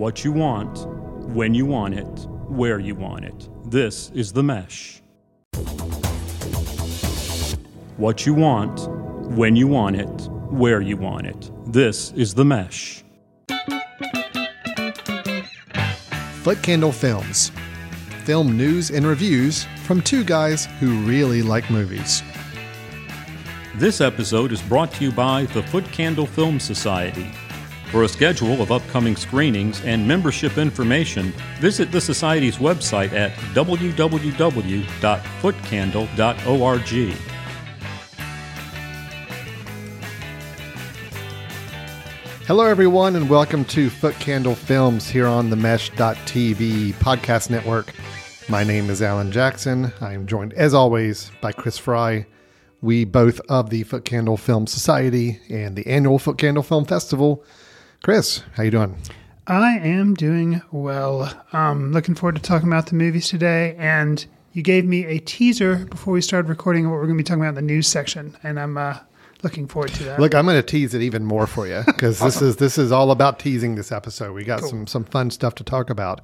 What you want, when you want it, where you want it. This is The Mesh. What you want, when you want it, where you want it. This is The Mesh. Foot Candle Films. Film news and reviews from two guys who really like movies. This episode is brought to you by the Foot Candle Film Society. For a schedule of upcoming screenings and membership information, visit the Society's website at www.footcandle.org. Hello, everyone, and welcome to Foot Candle Films here on the Mesh.tv podcast network. My name is Alan Jackson. I am joined, as always, by Chris Fry. We both of the Foot Candle Film Society and the annual Foot Candle Film Festival. Chris, how you doing? I am doing well. Um, looking forward to talking about the movies today. And you gave me a teaser before we started recording what we're going to be talking about in the news section, and I'm uh, looking forward to that. Look, I'm going to tease it even more for you because awesome. this is this is all about teasing this episode. We got cool. some some fun stuff to talk about.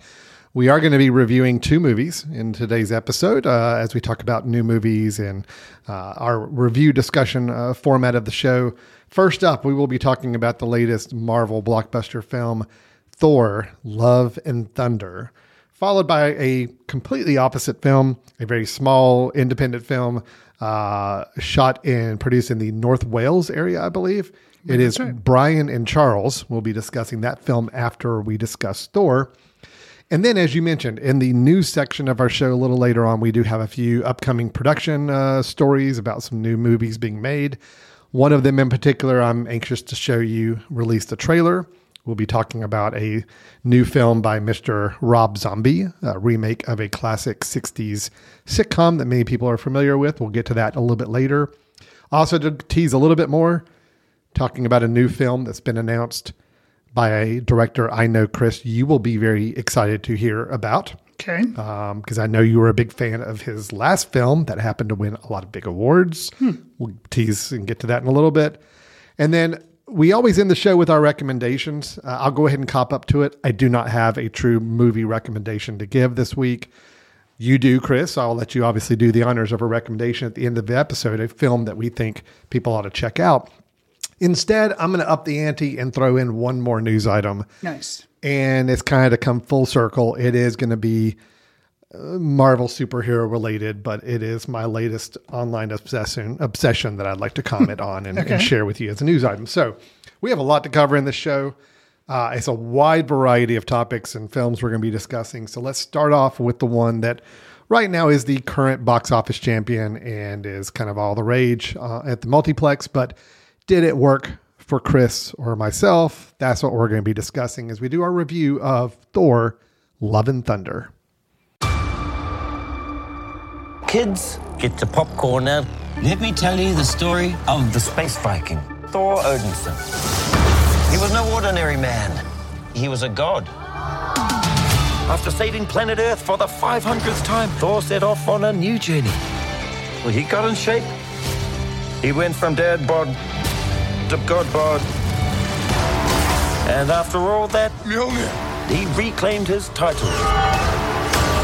We are going to be reviewing two movies in today's episode uh, as we talk about new movies and uh, our review discussion uh, format of the show. First up, we will be talking about the latest Marvel blockbuster film, Thor: Love and Thunder, followed by a completely opposite film, a very small independent film uh, shot and produced in the North Wales area, I believe. It is right. Brian and Charles. We'll be discussing that film after we discuss Thor. And then, as you mentioned, in the news section of our show a little later on, we do have a few upcoming production uh, stories about some new movies being made. One of them in particular, I'm anxious to show you, released a trailer. We'll be talking about a new film by Mr. Rob Zombie, a remake of a classic 60s sitcom that many people are familiar with. We'll get to that a little bit later. Also, to tease a little bit more, talking about a new film that's been announced by a director I know, Chris, you will be very excited to hear about. Okay. Because um, I know you were a big fan of his last film that happened to win a lot of big awards. Hmm. We'll tease and get to that in a little bit. And then we always end the show with our recommendations. Uh, I'll go ahead and cop up to it. I do not have a true movie recommendation to give this week. You do, Chris. I'll let you obviously do the honors of a recommendation at the end of the episode, a film that we think people ought to check out. Instead, I'm going to up the ante and throw in one more news item. Nice. And it's kind of come full circle. It is going to be uh, Marvel superhero related, but it is my latest online obsession obsession that I'd like to comment on and, okay. and, share with you as a news item. So we have a lot to cover in this show. Uh, it's a wide variety of topics and films we're going to be discussing. So let's start off with the one that right now is the current box office champion and is kind of all the rage uh, at the multiplex, but did it work for Chris or myself? That's what we're going to be discussing as we do our review of Thor Love and Thunder. Kids, get the popcorn now. Let me tell you the story of the space Viking, Thor Odinson. He was no ordinary man, he was a god. After saving planet Earth for the 500th time, Thor set off on a new journey. Well, he got in shape. He went from dad bod of Godbard. And after all that, he reclaimed his title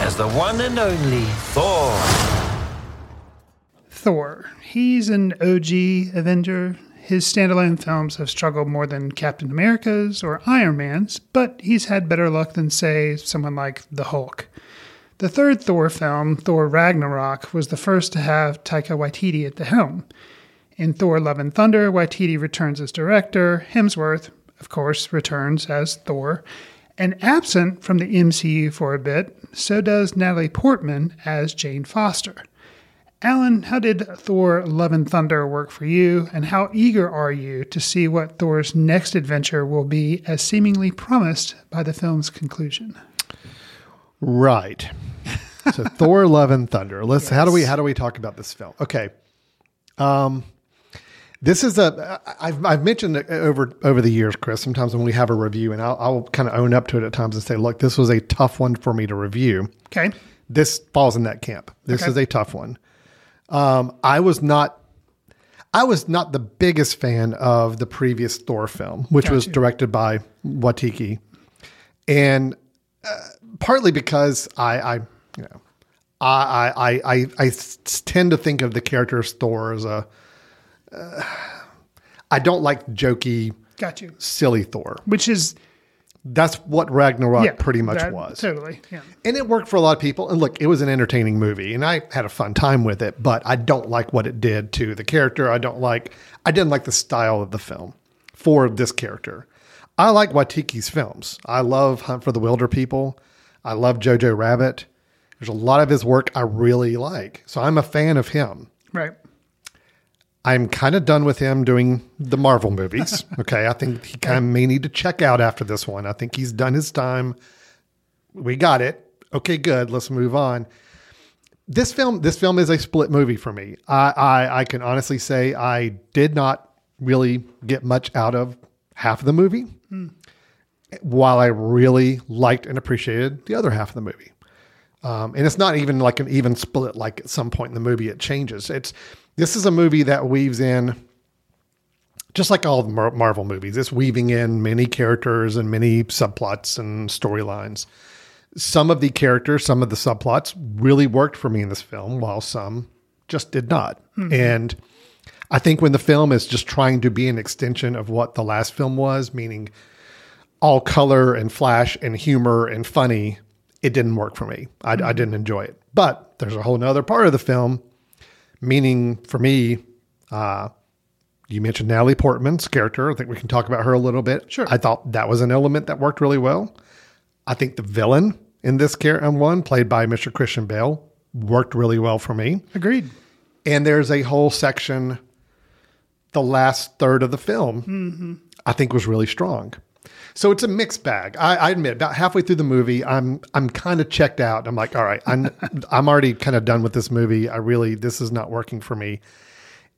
as the one and only Thor. Thor. He's an OG Avenger. His standalone films have struggled more than Captain America's or Iron Man's, but he's had better luck than, say, someone like the Hulk. The third Thor film, Thor Ragnarok, was the first to have Taika Waititi at the helm. In Thor Love and Thunder, Waititi returns as director. Hemsworth, of course, returns as Thor. And absent from the MCU for a bit, so does Natalie Portman as Jane Foster. Alan, how did Thor Love and Thunder work for you, and how eager are you to see what Thor's next adventure will be, as seemingly promised by the film's conclusion? Right. So Thor Love and Thunder. Let's yes. how do we how do we talk about this film? Okay. Um this is a I've I've mentioned over over the years, Chris. Sometimes when we have a review, and I'll, I'll kind of own up to it at times and say, "Look, this was a tough one for me to review." Okay, this falls in that camp. This okay. is a tough one. Um, I was not I was not the biggest fan of the previous Thor film, which Got was you. directed by Waititi. and uh, partly because I, I you know, I, I, I, I tend to think of the character of Thor as a. Uh, I don't like jokey, Got you. silly Thor. Which is That's what Ragnarok yeah, pretty much that- was. Totally. Yeah. And it worked for a lot of people. And look, it was an entertaining movie, and I had a fun time with it. But I don't like what it did to the character. I don't like. I didn't like the style of the film for this character. I like Waititi's films. I love Hunt for the Wilderpeople. I love Jojo Rabbit. There's a lot of his work I really like, so I'm a fan of him. Right. I'm kind of done with him doing the Marvel movies. Okay. I think he kind of may need to check out after this one. I think he's done his time. We got it. Okay, good. Let's move on. This film, this film is a split movie for me. I, I, I can honestly say I did not really get much out of half of the movie, while I really liked and appreciated the other half of the movie. Um, and it's not even like an even split. Like at some point in the movie, it changes. It's this is a movie that weaves in, just like all the Mar- Marvel movies. It's weaving in many characters and many subplots and storylines. Some of the characters, some of the subplots really worked for me in this film, while some just did not. Hmm. And I think when the film is just trying to be an extension of what the last film was, meaning all color and flash and humor and funny, it didn't work for me. I, I hmm. didn't enjoy it. But there's a whole nother part of the film, meaning for me, uh, you mentioned Natalie Portman's character. I think we can talk about her a little bit. Sure. I thought that was an element that worked really well. I think the villain in this character one, played by Mr. Christian Bale, worked really well for me. Agreed. And there's a whole section, the last third of the film, I think was really strong. So it's a mixed bag. I, I admit, about halfway through the movie, I'm I'm kind of checked out. I'm like, all right, I'm I'm already kind of done with this movie. I really this is not working for me.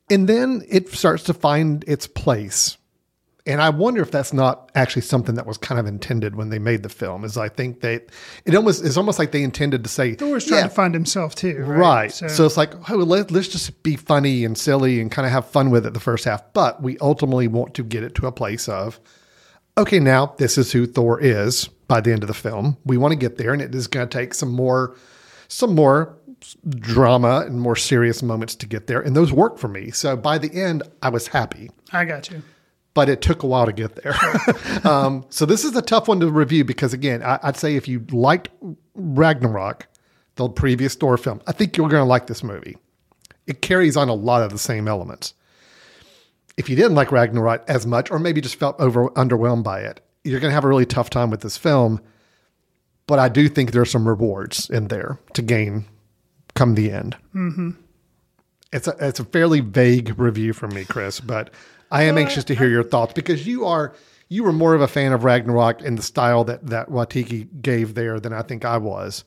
And then it starts to find its place. And I wonder if that's not actually something that was kind of intended when they made the film. Is I think they, it almost it's almost like they intended to say, Thor's trying "Yeah, to find himself too. Right. Right. So, it's like, oh, let, let's just be funny and silly and kind of have fun with it the first half. But we ultimately want to get it to a place of, okay, now this is who Thor is by the end of the film. We want to get there, and it is going to take some more, some more drama and more serious moments to get there. And those work for me. So by the end, I was happy I got you. but it took a while to get there. um, so this is a tough one to review because again, I, I'd say if you liked Ragnarok, the previous Thor film, I think you're going to like this movie. It carries on a lot of the same elements. If you didn't like Ragnarok as much, or maybe just felt over underwhelmed by it, you're going to have a really tough time with this film. But I do think there's some rewards in there to gain come the end. Mm-hmm. It's a it's a fairly vague review from me, Chris, but I am anxious to hear your thoughts because you are you were more of a fan of Ragnarok in the style that that Waititi gave there than I think I was,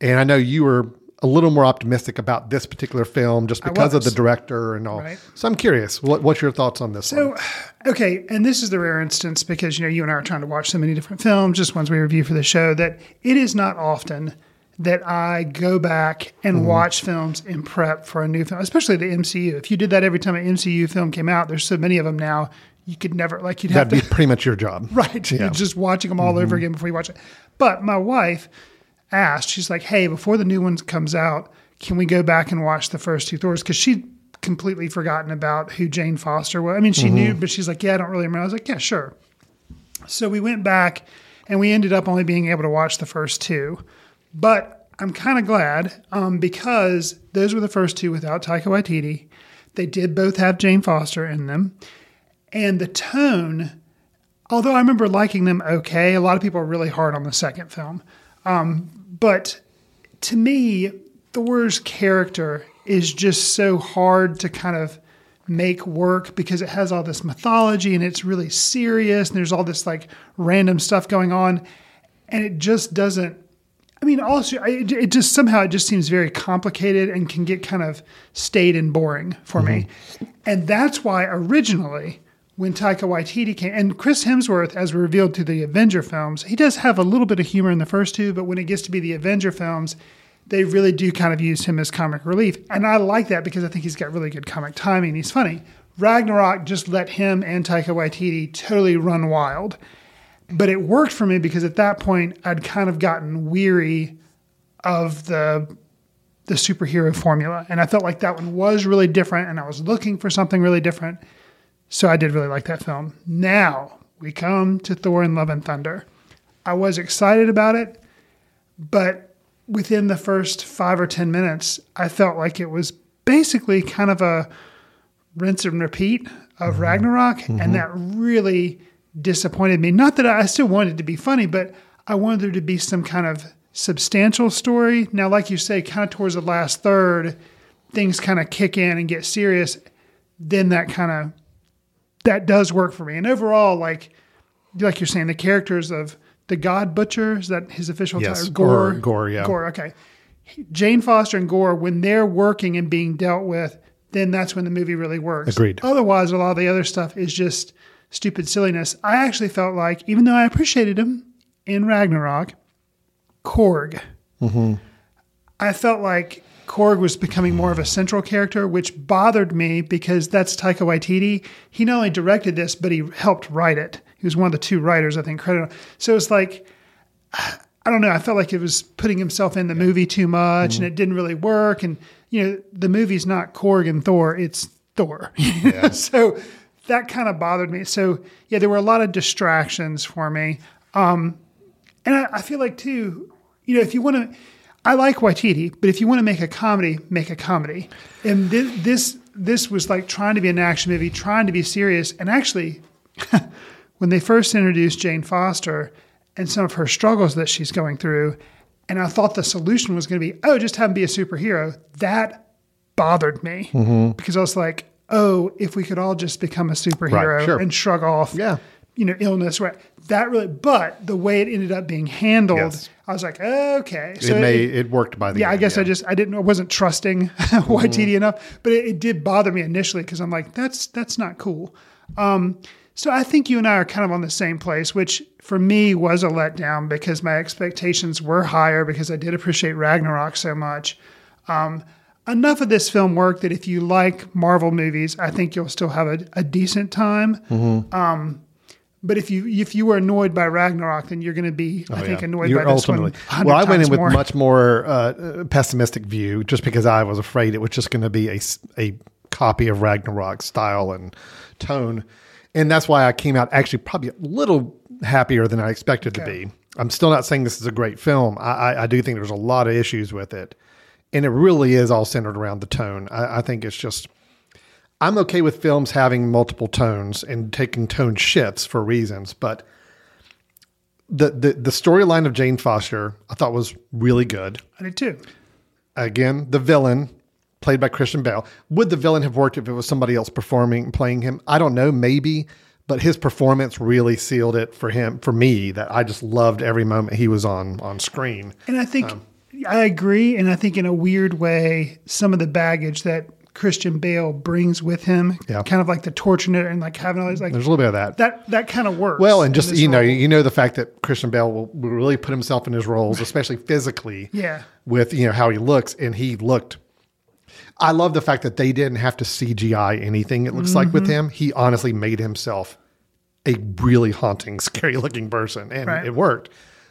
and I know you were a little more optimistic about this particular film just because of the director and all. Right. So I'm curious, what, what's your thoughts on this? So, one? okay, and this is the rare instance because you know you and I are trying to watch so many different films, just ones we review for the show, that it is not often that I go back and Mm-hmm. watch films in prep for a new film, especially the MCU. If you did that every time an MCU film came out, there's so many of them now, you could never like you'd have That'd to be pretty much your job, Right. Yeah. Mm-hmm. You're just watching them all over again before you watch it. But my wife asked, she's like, hey, before the new one comes out, can we go back and watch the first two Thors? Because she'd completely forgotten about who Jane Foster was. I mean, she knew, but she's like, yeah, I don't really remember. I was like, yeah, sure. So we went back and we ended up only being able to watch the first two. But I'm kind of glad um, because those were the first two without Taika Waititi. They did both have Jane Foster in them. And the tone although I remember liking them okay, a lot of people are really hard on the second film. Um, but to me, Thor's character is just so hard to kind of make work because it has all this mythology and it's really serious and there's all this like random stuff going on and it just doesn't I mean, also, it, it just somehow it just seems very complicated and can get kind of staid and boring for me. And that's why originally, when Taika Waititi came, and Chris Hemsworth, as revealed to the Avenger films, he does have a little bit of humor in the first two, but when it gets to be the Avenger films, they really do kind of use him as comic relief. And I like that because I think he's got really good comic timing. He's funny. Ragnarok just let him and Taika Waititi totally run wild. but it worked for me because at that point I'd kind of gotten weary of the the superhero formula, and I felt like that one was really different, and I was looking for something really different. So I did really like that film. Now we come to Thor and Love and Thunder. I was excited about it, but within the first five or 10 minutes, I felt like it was basically kind of a rinse and repeat of Mm-hmm. Ragnarok. And that really disappointed me. Not that I, I still wanted it to be funny, but I wanted there to be some kind of substantial story. Now, like you say, kind of towards the last third, things kind of kick in and get serious. Then that kind of that does work for me. And overall, like like you're saying, the characters of the God Butcher is that his official Yes, title? Gorr. or Gorr, yeah. Gorr. Okay. Jane Foster and Gorr, when they're working and being dealt with, then that's when the movie really works. Agreed. Otherwise, a lot of the other stuff is just stupid silliness. I actually felt like, even though I appreciated him in Ragnarok, Korg. Mm-hmm. I felt like Korg was becoming more of a central character, which bothered me because that's Taika Waititi. He not only directed this, but he helped write it. He was one of the two writers, I think, credited. So it's like, I don't know. I felt like it was putting himself in the movie too much, and it didn't really work. And you know, the movie's not Korg and Thor; it's Thor. so that kind of bothered me. So yeah, there were a lot of distractions for me. Um, and I, I feel like too, you know, if you want to, I like Waititi, but if you want to make a comedy, make a comedy. And this, this this was like trying to be an action movie, trying to be serious. And actually, when they first introduced Jane Foster and some of her struggles that she's going through, and I thought the solution was going to be, oh, just have him be a superhero. That bothered me mm-hmm. because I was like, oh, if we could all just become a superhero Right, sure. and shrug off, Yeah. You know, illness, right? That really, but the way it ended up being handled, Yes. I was like, okay, it made it worked by the yeah, I end, guess I just I didn't I wasn't trusting Waititi enough, but it, it did bother me initially because I'm like that's that's not cool. Um, so I think you and I are kind of on the same place, which for me was a letdown because my expectations were higher because I did appreciate Ragnarok so much. Um, enough of this film worked that if you like Marvel movies, I think you'll still have a, a decent time. Mm-hmm. Um, but if you if you were annoyed by Ragnarok, then you're going to be, I think, Oh, Yeah. annoyed You're by this ultimately. one. Well, I went in with more. much more uh, pessimistic view, just because I was afraid it was just going to be a a copy of Ragnarok style and tone, and that's why I came out actually probably a little happier than I expected Okay. to be. I'm still not saying this is a great film. I, I, I do think there's a lot of issues with it, and it really is all centered around the tone. I, I think it's just. I'm okay with films having multiple tones and taking tone shifts for reasons, but the the, the storyline of Jane Foster I thought was really good. I did too. Again, the villain played by Christian Bale. Would the villain have worked if it was somebody else performing playing him? I don't know, maybe, but his performance really sealed it for him for me that I just loved every moment he was on on screen. And I think Um, I agree. And I think in a weird way, some of the baggage that Christian Bale brings with him, Yeah. kind of like the torturing it and like having all these like There's a little bit of that. that that kind of works. well, and just you know, role. you know the fact that Christian Bale will, will really put himself in his roles, especially physically. Yeah. With you know how he looks, and he looked. I love the fact that they didn't have to CGI anything. It looks like with Mm-hmm. him, he honestly made himself a really haunting, scary looking person, and Right. it worked.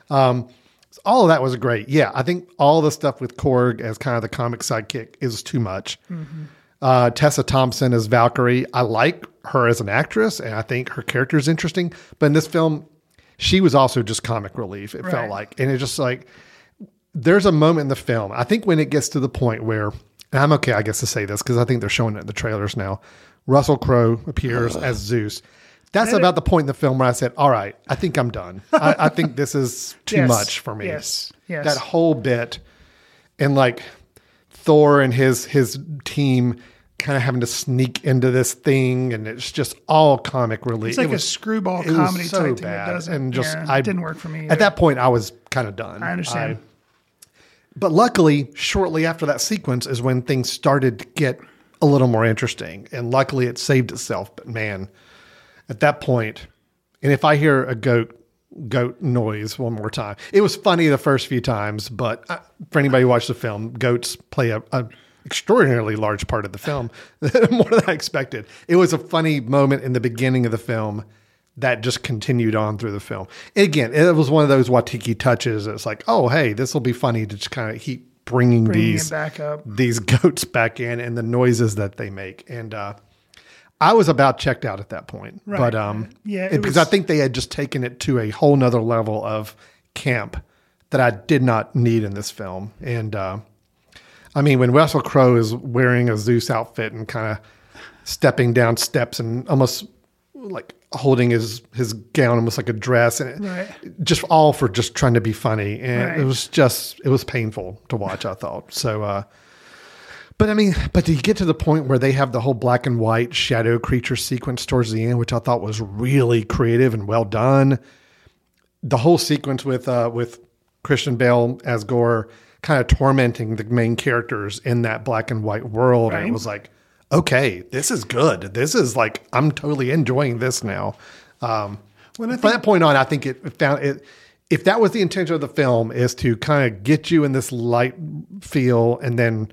Um, so all of that was great. Yeah, I think all the stuff with Korg as kind of the comic sidekick is too much. Mm-hmm. Uh, Tessa Thompson as Valkyrie. I like her as an actress, and I think her character is interesting. But in this film, she was also just comic relief. It Right. felt like, and it just like there's a moment in the film. I think when it gets to the point where, and I'm okay, I guess to say this because I think they're showing it in the trailers now. Russell Crowe appears as Zeus. That's about the point in the film where I said, "All right, I think I'm done. I, I think this is too Yes. much for me." Yes. Yes. That whole bit, and like Thor and his his team kind of having to sneak into this thing, and it's just all comic relief. It's like It a was- screwball it was comedy so type thing. bad, It doesn't and just yeah, I didn't work for me. At that point, I was kind of done. I understand. but luckily, shortly after that sequence is when things started to get a little more interesting, and luckily it saved itself. But man, at that point, and if I hear a goat goat noise one more time, it was funny the first few times, but uh, for anybody who watched the film, goats play a, a extraordinarily large part of the film, more than I expected. It was a funny moment in the beginning of the film that just continued on through the film. again, it was one of those Waititi touches. It's like, oh, hey, this will be funny to just kind of keep bringing, Bringing these back up. these goats back in and the noises that they make. And uh, I was about checked out at that point, Right. but um, Yeah, it because was- I think they had just taken it to a whole nother level of camp that I did not need in this film. And uh, I mean, when Russell Crowe is wearing a Zeus outfit and kind of stepping down steps and almost like holding his his gown almost like a dress and Right. just all for just trying to be funny and Right. it was just it was painful to watch i thought so uh but i mean but to get to the point where they have the whole black and white shadow creature sequence towards the end which i thought was really creative and well done the whole sequence with uh with christian bale as gore kind of tormenting the main characters in that black and white world and it was like okay this is good. This is like i'm totally enjoying this now. Um When I from that point on i think it found it if that was the intention of the film is to kind of get you in this light feel and then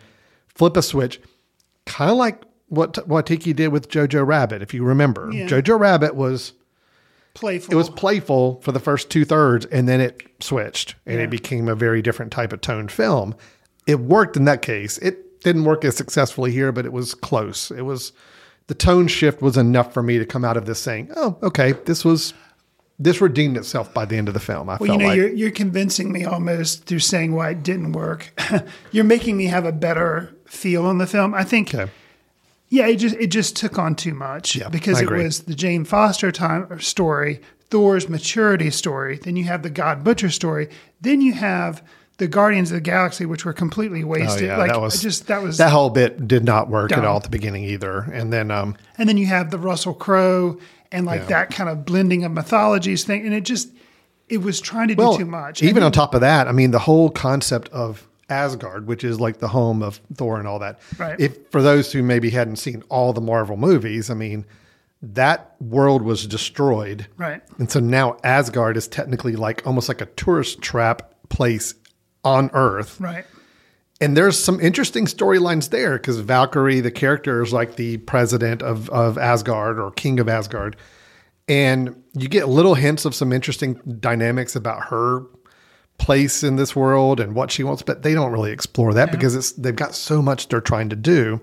flip a switch kind of like what Waititi did with Jojo Rabbit if you remember Yeah. Jojo Rabbit was Playful. it was playful for the first two thirds and then it switched and Yeah. it became a very different type of toned film it worked in that case it didn't work as successfully here but it was close it was the tone shift was enough for me to come out of this saying oh okay this was this redeemed itself by the end of the film i Well, felt you know, like you're you're convincing me almost through saying why it didn't work. you're making me have a better feel on the film. I think. Okay. Yeah, it just it just took on too much Yeah, because it was the Jane Foster time story, Thor's maturity story. Then you have the God Butcher story. Then you have the Guardians of the Galaxy, which were completely Oh wasted. yeah, like that was just that was that whole bit did not work at all at the beginning either. And then um, and then you have the Russell Crowe and like Yeah. that kind of blending of mythologies thing, and it just it was trying to do too much. even on top of that, I mean, the whole concept of Asgard, which is like the home of Thor and all that. Right. If for those who maybe hadn't seen all the Marvel movies, I mean, that world was destroyed. Right. And so now Asgard is technically like almost like a tourist trap place on Earth. right, And there's some interesting storylines there because Valkyrie, the character, is like the president of, of Asgard or king of Asgard. And you get little hints of some interesting dynamics about her place in this world and what she wants, but they don't really explore that because it's they've got so much they're trying to do.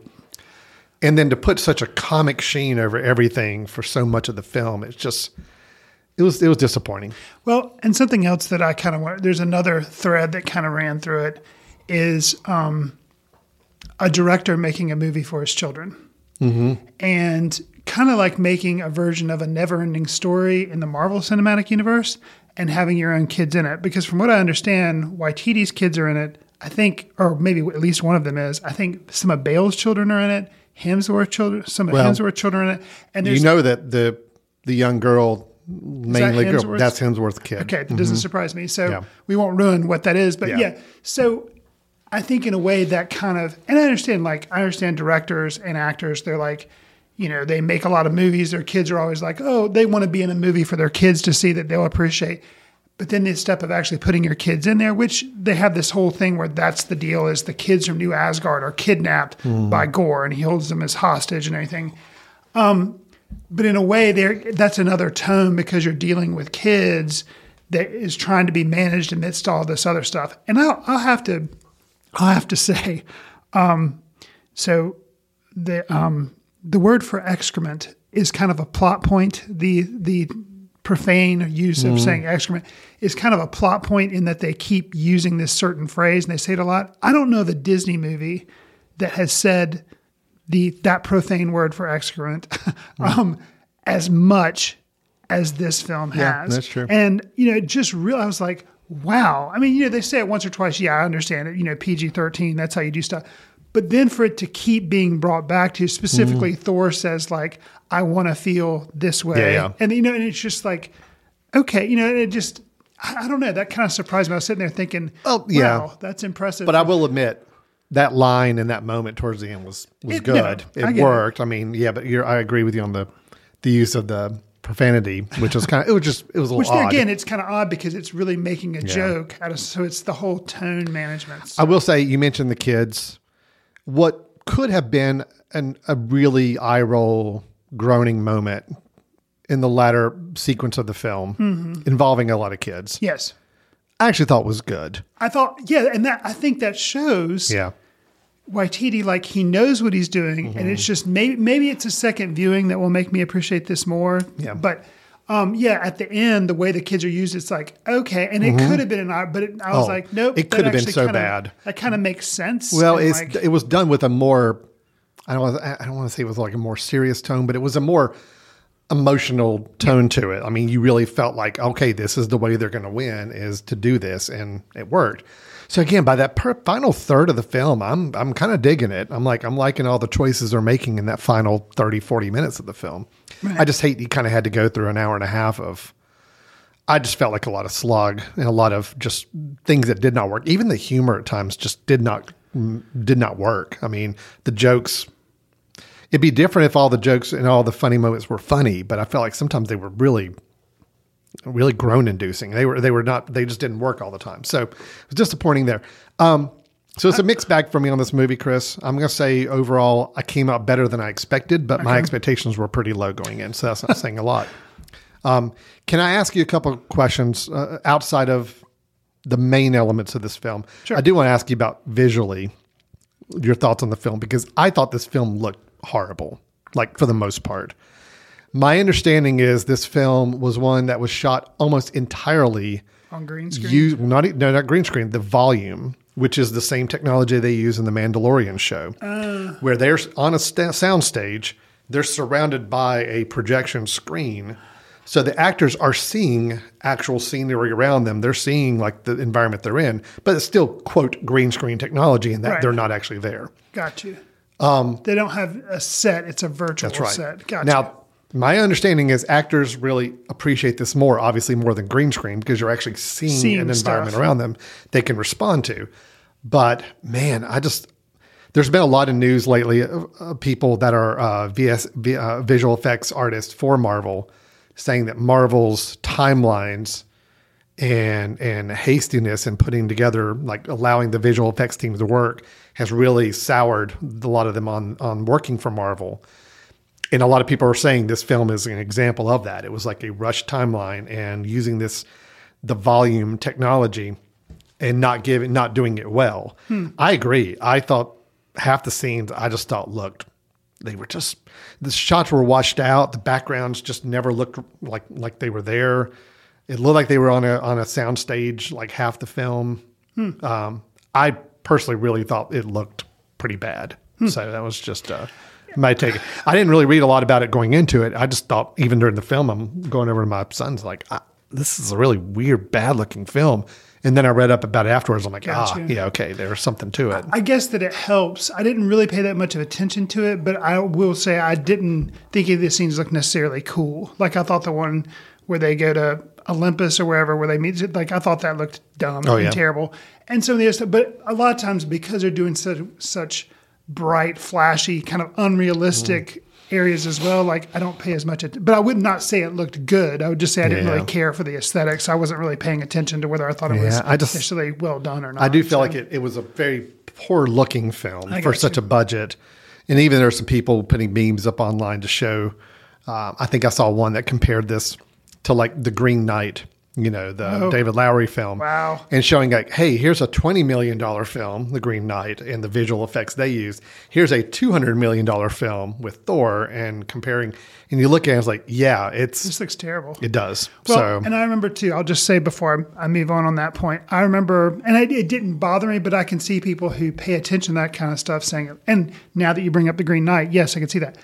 And then to put such a comic sheen over everything for so much of the film, it's just it was it was disappointing. Well, and something else that I kind of want, there's another thread that kind of ran through it is um, a director making a movie for his children. And kind of like making a version of a never ending story in the Marvel Cinematic Universe and having your own kids in it. Because from what I understand, Waititi's kids are in it. I think, or maybe at least one of them is. I think some of Bale's children are in it. Hemsworth children, some of Well, Hemsworth children are in it. And You know that the the young girl, mainly girl, that's Hemsworth's kid. Okay, that doesn't mm-hmm. surprise me. So Yeah. we won't ruin what that is, but Yeah. yeah. So I think in a way that kind of, and I understand, like I understand directors and actors. They're like, you know, they make a lot of movies. Their kids are always like, oh, they want to be in a movie for their kids to see that they'll appreciate. But then the step of actually putting your kids in there, which they have this whole thing where that's the deal is the kids from New Asgard are kidnapped by Gorr and he holds them as hostage and everything but in a way there that's another tone because you're dealing with kids that is trying to be managed amidst all this other stuff and i'll, I'll have to i'll have to say um, so the um, the word for excrement is kind of a plot point the the profane use of saying excrement is kind of a plot point in that they keep using this certain phrase and they say it a lot i don't know the disney movie that has said the that profane word for excrement um, as much as this film Yeah, has. that's true. And you know, it just real. I was like, wow. I mean, you know, they say it once or twice. Yeah, I understand it. You know, PG thirteen. That's how you do stuff. But then for it to keep being brought back to specifically, Thor says like, "I want to feel this way," Mm-hmm. Yeah, yeah. and you know, and it's just like, okay, you know, and it just. I I don't know. That kind of surprised me. I was sitting there thinking, Oh, yeah. wow, that's impressive." But I will admit that line in that moment towards the end was was It- no, good. I it it. worked. I mean, yeah, but you're, I agree with you on the the use of the profanity, which was kind of it was just it was a Which little odd. again, it's kind of odd because it's really making a joke out of. So it's the whole tone management. I will say you mentioned the kids. What could have been an, a really eye roll groaning moment in the latter sequence of the film Mm-hmm. involving a lot of kids. Yes. I actually thought was good. I thought, yeah, and that I think that shows Yeah. Waititi like he knows what he's doing, Mm-hmm. and it's just maybe maybe it's a second viewing that will make me appreciate this more. Yeah. but um, yeah, at the end, the way the kids are used, it's like okay, and it could have been an art, but it, I was Oh, like, nope, it could have been so kinda- bad. That kind of makes sense. Well, and, it's like, it was done with a more I don't, I don't want to say it was like a more serious tone, but it was a more emotional tone to it. I mean, you really felt like okay, this is the way they're going to win is to do this, and it worked. So again, by that per- final third of the film, I'm I'm kind of digging it. I'm like I'm liking all the choices they're making in that final 30 40 minutes of the film. I just hate you kind of had to go through an hour and a half of I just felt like a lot of slog and a lot of just things that did not work. Even the humor at times just did not mm, did not work. I mean, the jokes. It'd be different if all the jokes and all the funny moments were funny, but I felt like sometimes they were really, really groan inducing. They were they were not. They just didn't work all the time. So it was disappointing there. Um, so it's a mixed bag for me on this movie, Chris. I'm going to say overall, I came out better than I expected, but my expectations were pretty low going in. So that's not saying a lot. Um, can I ask you a couple of questions uh, outside of the main elements of this film? Sure. I do want to ask you about visually your thoughts on the film because I thought this film looked horrible, like for the most part. My understanding is this film was one that was shot almost entirely on green screen. use not no not green screen the volume which is the same technology they use in the Mandalorian show where they're on a sta- sound stage they're surrounded by a projection screen so the actors are seeing actual scenery around them they're seeing like the environment they're in but it's still quote green screen technology in that Right. they're not actually there Got you. they don't have a set; it's a virtual Um, That's right. set. Got now, my understanding is actors really appreciate this more, obviously more than green screen, because you're actually seeing, Seeing an environment stuff. around them they can respond to. But man, I just there's been a lot of news lately of, of people that are uh, VS uh, visual effects artists for Marvel saying that Marvel's timelines and and hastiness in putting together like allowing the visual effects teams to work has really soured a lot of them on on working for Marvel. And a lot of people are saying this film is an example of that. It was like a rushed timeline and using this the volume technology and not giving not doing it well. I agree. I thought half the scenes I just thought looked they were just the shots were washed out. The backgrounds just never looked like like they were there. It looked like they were on a on a sound stage like half the film. Um, I personally really thought it looked pretty bad. So that was just uh, my take. I didn't really read a lot about it going into it. I just thought even during the film, I'm going over to my son's like, "Ah, this is a really weird, bad looking film. And then I read up about it afterwards. I'm like, ah, yeah, okay, there's something to it. I guess that it helps. I didn't really pay that much of attention to it, but I will say I didn't think any of the scenes looked necessarily cool. Like I thought the one where they go to Olympus or wherever where they meet, like I thought that looked dumb Oh, yeah. and terrible. And some of the other stuff, but a lot of times because they're doing such such bright, flashy, kind of unrealistic areas as well, like I don't pay as much. Att- but I would not say it looked good. I would just say I didn't Yeah. really care for the aesthetics. I wasn't really paying attention to whether I thought it was Yeah, I just- well done or not. I do feel So- like it, it was a very poor looking film I for such you. a budget. And even there are some people putting memes up online to show. Uh, I think I saw one that compared this to like The Green Knight, you know, the oh. David Lowery film. Oh. Wow. And showing like, hey, here's a $20 million film, The Green Knight, and the visual effects they used. Here's a $200 million film with Thor and comparing. And you look at it, it's like, yeah, it's This looks terrible. it does. Well, so and I remember too. I'll just say before I, I move on on that point. I remember, and it, it didn't bother me, but I can see people who pay attention to that kind of stuff saying. And now that you bring up the Green Knight, yes, I can see that.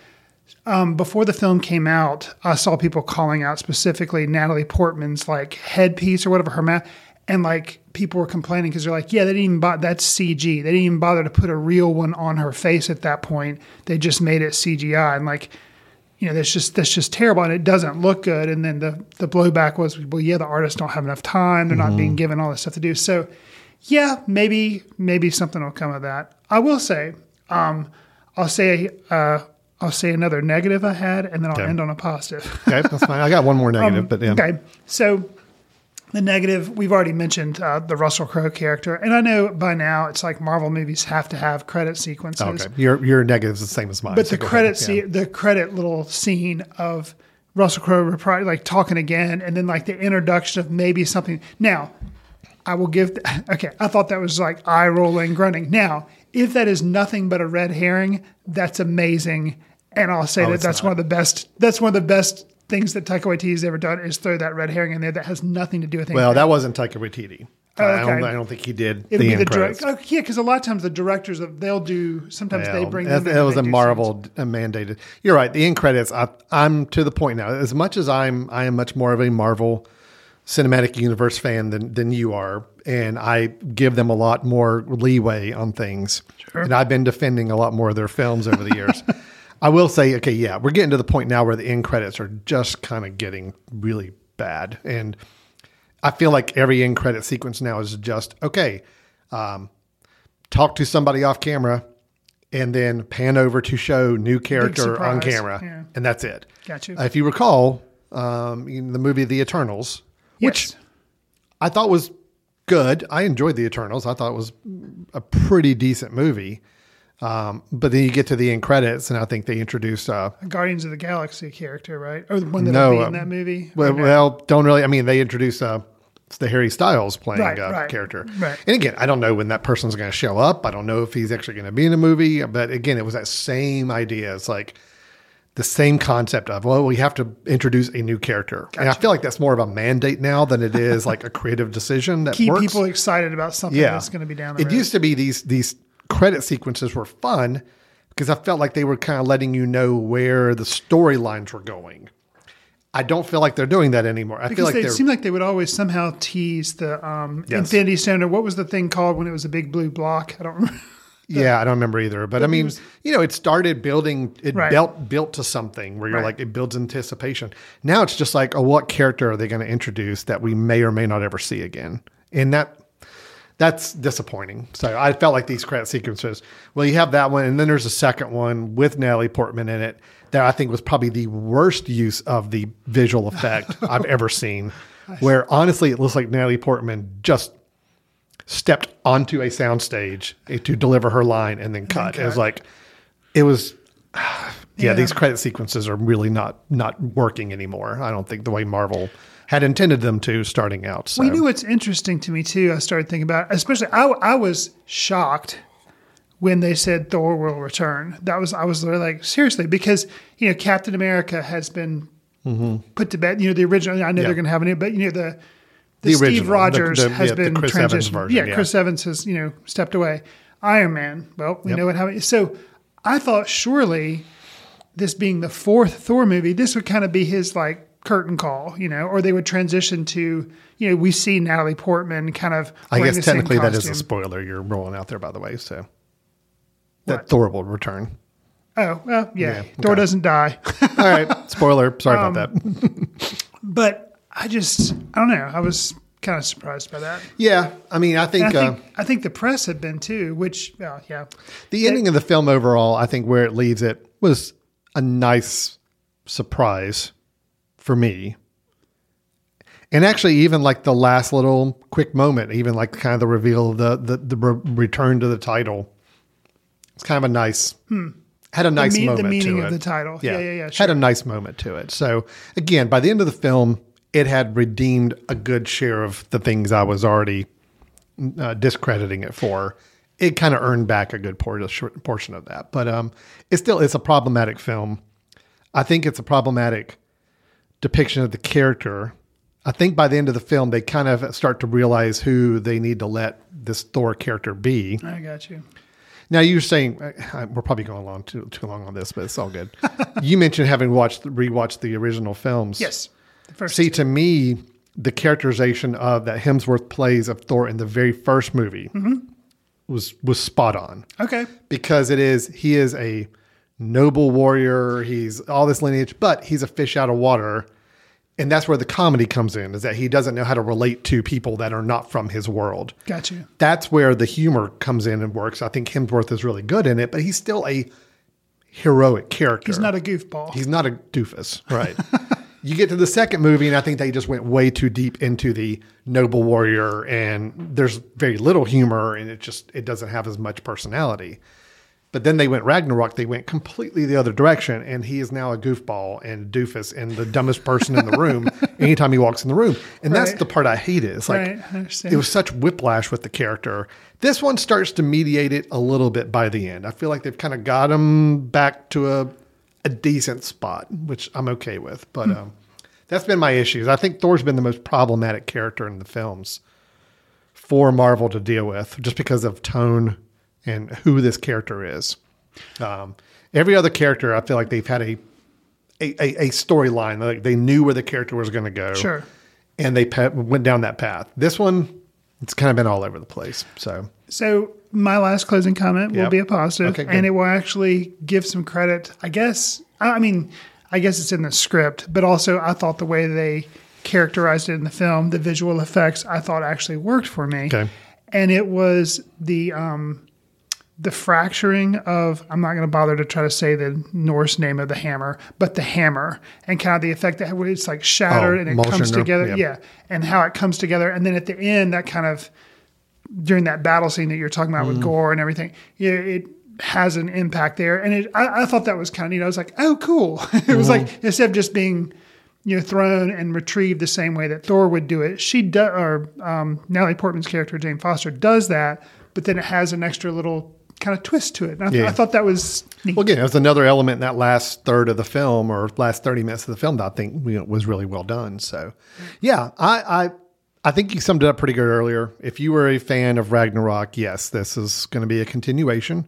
Um, before the film came out, I saw people calling out specifically Natalie Portman's like headpiece or whatever her ma and like people were complaining because they're like, yeah, they didn't even bother. That's CG. They didn't even bother to put a real one on her face at that point. They just made it CGI and like you know, that's just that's just terrible, and it doesn't look good. And then the the blowback was, well, yeah, the artists don't have enough time; they're not being given all this stuff to do. So, yeah, maybe maybe something will come of that. I will say, um, I'll say uh, I'll say another negative I had, and then I'll Okay. end on a positive. okay, that's fine. I got one more negative, but yeah. Um, Okay, so the negative we've already mentioned uh, the Russell Crowe character, and I know by now it's like Marvel movies have to have credit sequences. Okay, your your negative's the same as mine. But so the credit ahead. Yeah. the credit little scene of Russell Crowe repri- like talking again, and then like the introduction of maybe something. Now, I will give. Okay, I thought that was like eye rolling, grunting. Now, if that is nothing but a red herring, that's amazing, and I'll say oh, that Oh, it's that's not. one of the best. That's one of the best things that Taika Waititi has ever done is throw that red herring in there that has nothing to do with anything. Well, that wasn't Taika Waititi. Oh, I, don't. I don't think he did It'll the be the direct. Oh, yeah, because a lot of times the directors of they'll do. Sometimes they bring that, that was a Marvel mandated. You're right. The end credits. I, I'm to the point now. As much as I'm, I am much more of a Marvel cinematic universe fan than than you are, and I give them a lot more leeway on things. And I've been defending a lot more of their films over the years. I will say, okay, yeah, we're getting to the point now where the end credits are just kind of getting really bad, and I feel like every end credit sequence now is just okay. Um, talk to somebody off camera, and then pan over to show new character on camera, yeah. and that's it. Got you. Uh, if you recall, um, in the movie The Eternals, which I thought was good. I enjoyed The Eternals. I thought it was a pretty decent movie. Um, but then you get to the end credits, and I think they introduced uh, Guardians of the Galaxy character, right? Or the one that no, be uh, in that movie. Well, no? well, don't really. I mean, they introduced uh, it's the Harry Styles playing Right, a right, character. right. And again, I don't know when that person's going to show up. I don't know if he's actually going to be in a movie. But again, it was that same idea. It's like the same concept of well, we have to introduce a new character, and I feel like that's more of a mandate now than it is like a creative decision that keep works. people excited about something yeah, that's going to be down the It road. used to be these these credit sequences were fun because I felt like they were kind of letting you know where the storylines were going. I don't feel like they're doing that anymore. I feel like they seemed like they would always somehow tease the um, Yes. Infinity Stone or what was the thing called when it was a big blue block? I don't remember. Yeah, I don't remember either. But I mean, you know, it started building. It Right. built built to something where you're Right. like it builds anticipation. Now it's just like, oh, what character are they going to introduce that we may or may not ever see again? And that that's disappointing. So I felt like these credit sequences. Well, you have that one, and then there's a second one with Natalie Portman in it that I think was probably the worst use of the visual effect I've ever seen. Where honestly, it looks like Natalie Portman just stepped onto a soundstage to deliver her line and then cut. It was like it was. Yeah, Yeah. these credit sequences are really not not working anymore. I don't think the way Marvel had intended them to starting out. So Well, you know what's interesting to me too? I started thinking about, especially I, I was shocked when they said Thor will return. That was I was literally like seriously because you know Captain America has been put to bed. You know the original. I know Mm-hmm. Yeah. they're going to have a new, but you know the the, The Steve original, Rogers the- has yeah, been Chris transitioned. version, yeah, yeah. Chris Evans has you know stepped away. Iron Man. Well, we Yep. know what happened. So I thought surely this being the fourth Thor movie, this would kind of be his like curtain call, you know, or they would transition to, you know, we see Natalie Portman kind of. I guess the technically that is a spoiler you're rolling out there, by the way. So that What? Thor will return. Oh well, yeah, Yeah, Thor okay. doesn't die, All right, spoiler. Sorry Um, about that. but I just I don't know. I was kind of surprised by that. Yeah, I mean, I think, I uh, think I think the press had been too, which well, yeah, the ending of the film overall, I think where it leaves it was a nice surprise for me. And actually, even like the last little quick moment, even like kind of the reveal of the the, the re- return to the title, it's kind of a nice had a nice me- Hmm. the meaning to of the title. Yeah, yeah, yeah, Had a nice moment to it. So again, by the end of the film, it had redeemed a good share of the things I was already uh, discrediting it for. It kind of earned back a good portion of that, but um, it's still it's a problematic film. I think it's a problematic depiction of the character. I think by the end of the film, they kind of start to realize who they need to let this Thor character be. I got you. Now you're saying uh, we're probably going along too too long on this, but it's all good. you mentioned having watched rewatched the original films. Yes, first See, two. to me, the characterization of that Hemsworth plays of Thor in the very first movie Mm-hmm. was was spot on okay, because it is he is a noble warrior. He's all this lineage, but he's a fish out of water. And that's where the comedy comes in, is that he doesn't know how to relate to people that are not from his world got you. that's where the humor comes in and works. I think Hemsworth is really good in it, but he's still a heroic character. He's not a goofball. He's not a doofus, right? you get to the second movie, and I think they just went way too deep into the noble warrior, and there's very little humor, and it just it doesn't have as much personality. But then they went Ragnarok. They went completely the other direction, and he is now a goofball and doofus and the dumbest person in the room anytime he walks in the room. And that's the part I hate. Is like Right, it was such whiplash with the character. This one starts to mediate it a little bit by the end. I feel like they've kind of got him back to a a decent spot, which I'm okay with. But um, that's been my issues. I think Thor's been the most problematic character in the films for Marvel to deal with, just because of tone and who this character is. Um, every other character, I feel like they've had a a, a, a storyline. Like they knew where the character was going to go, Sure. and they pe- went down that path. This one, it's kind of been all over the place. So So my last closing comment will be a positive, Okay, and it will actually give some credit. I guess. I mean, I guess it's in the script, but also I thought the way they characterized it in the film, the visual effects, I thought actually worked for me. Okay. And it was the um, the fracturing of I'm not going to bother to try to say the Norse name of the hammer, but the hammer and kind of the effect that it's like shattered Oh, and it comes together. yeah. yeah, and how it comes together, and then at the end that kind of during that battle scene that you're talking about Mm. with Gorr and everything, yeah, it has an impact there. And it, I, I thought that was kind of neat. I was like, oh, cool. it was Mm-hmm. like instead of just being, you know, thrown and retrieved the same way that Thor would do it, she does, or um, Natalie Portman's character Jane Foster does that, but then it has an extra little kind of twist to it. And I, Yeah. I thought that was neat. Well, again, it was another element in that last third of the film or last 30 minutes of the film that I think you know, was really well done. So, yeah, I, I, I think you summed it up pretty good earlier. If you were a fan of Ragnarok, yes, this is going to be a continuation.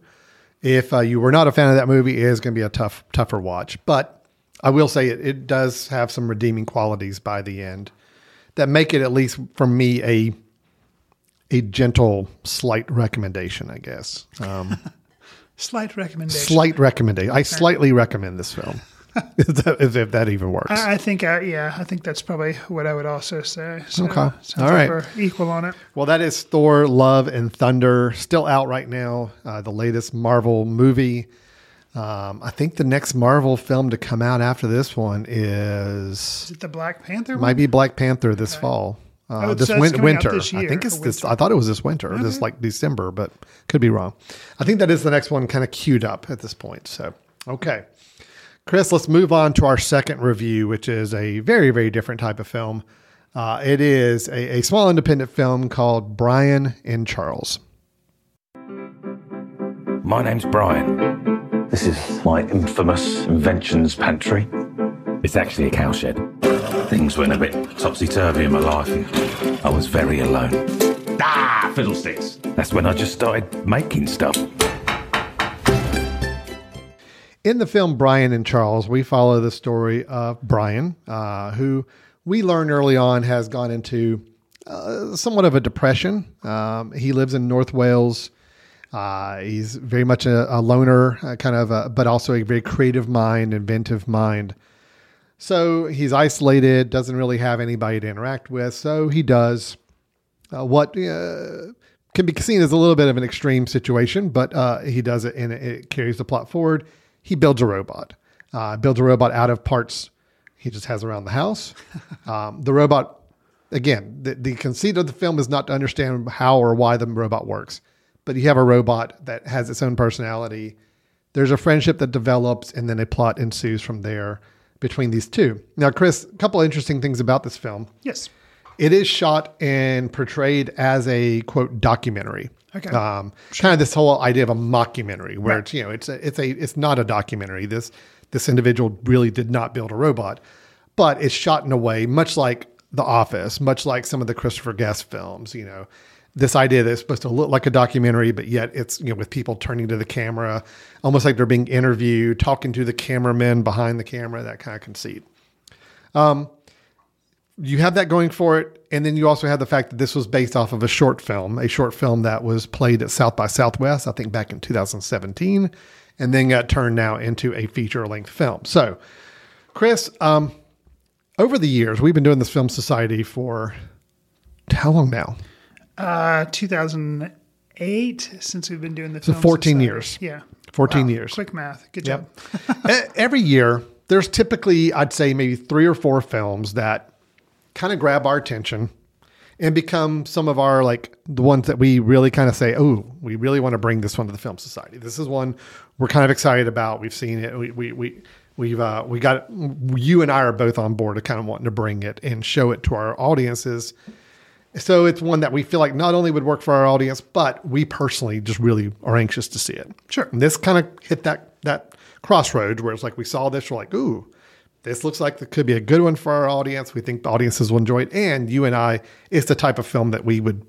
If uh, you were not a fan of that movie, it is going to be a tough, tougher watch. But I will say it, it does have some redeeming qualities by the end that make it, at least for me, a a gentle, slight recommendation, I guess. Um, Slight recommendation. Slight recommendation. I slightly recommend this film, if, that, if, if that even works. I I think, uh, yeah, I think that's probably what I would also say. So, Okay. sounds All like right. we're equal on it. well, that is Thor: Love and Thunder, still out right now. Uh, the latest Marvel movie. Um, I think the next Marvel film to come out after this one is Is it the Black Panther? might one? be Black Panther this fall. Uh, Oh, this so win- winter. this I think it's this. I thought it was this winter, this like December, but could be wrong. I think that is the next one, kind of queued up at this point. So, okay, Chris, let's move on to our second review, which is a very, very different type of film. Uh, it is a, a small independent film called Brian and Charles. My name's Brian. This is my infamous inventions pantry. It's actually a cowshed. Things went a bit topsy turvy in my life, and I was very alone. Ah, fiddlesticks. That's when I just started making stuff. In the film Brian and Charles, we follow the story of Brian, uh, who we learn early on has gone into uh, somewhat of a depression. Um, he lives in North Wales. Uh, he's very much a, a loner, uh, kind of, a, but also a very creative mind, inventive mind. So he's isolated, doesn't really have anybody to interact with. So he does uh, what uh, can be seen as a little bit of an extreme situation, but uh, he does it and it, it carries the plot forward. He builds a robot, uh, builds a robot out of parts he just has around the house. Um, the robot, again, the, the conceit of the film is not to understand how or why the robot works, but you have a robot that has its own personality. There's a friendship that develops, and then a plot ensues from there between these two. Now, Chris, a couple of interesting things about this film. Yes. It is shot and portrayed as a quote documentary. Okay. Um, kind of this whole idea of a mockumentary, where Right. it's you know it's a, it's a it's not a documentary. This this individual really did not build a robot, but it's shot in a way much like The Office, much like some of the Christopher Guest films. You know, this idea that it's supposed to look like a documentary, but yet it's you know with people turning to the camera, almost like they're being interviewed, talking to the cameramen behind the camera, that kind of conceit you have that going for it. And then you also have the fact that this was based off of a short film, a short film that was played at South by Southwest, I think back in 2017, and then got turned now into a feature length film. So, Chris, um, over the years, we've been doing this Film Society for how long now? Uh, 2008, since we've been doing the film 14 society. years. Yeah. 14 Wow, years. Quick math. Good Yep. job. Every year, there's typically, I'd say, maybe three or four films that kind of grab our attention. and become some of our like the ones that we really kind of say, oh, we really want to bring this one to the film society. This is one we're kind of excited about. We've seen it. We we we we've uh, we got you and I are both on board to kind of wanting to bring it and show it to our audiences. So it's one that we feel like not only would work for our audience, but we personally just really are anxious to see it. Sure. And this kind of hit that that crossroads where it's like we saw this, we're like, ooh, this looks like it could be a good one for our audience. We think the audiences will enjoy it, and you and I, it's the type of film that we would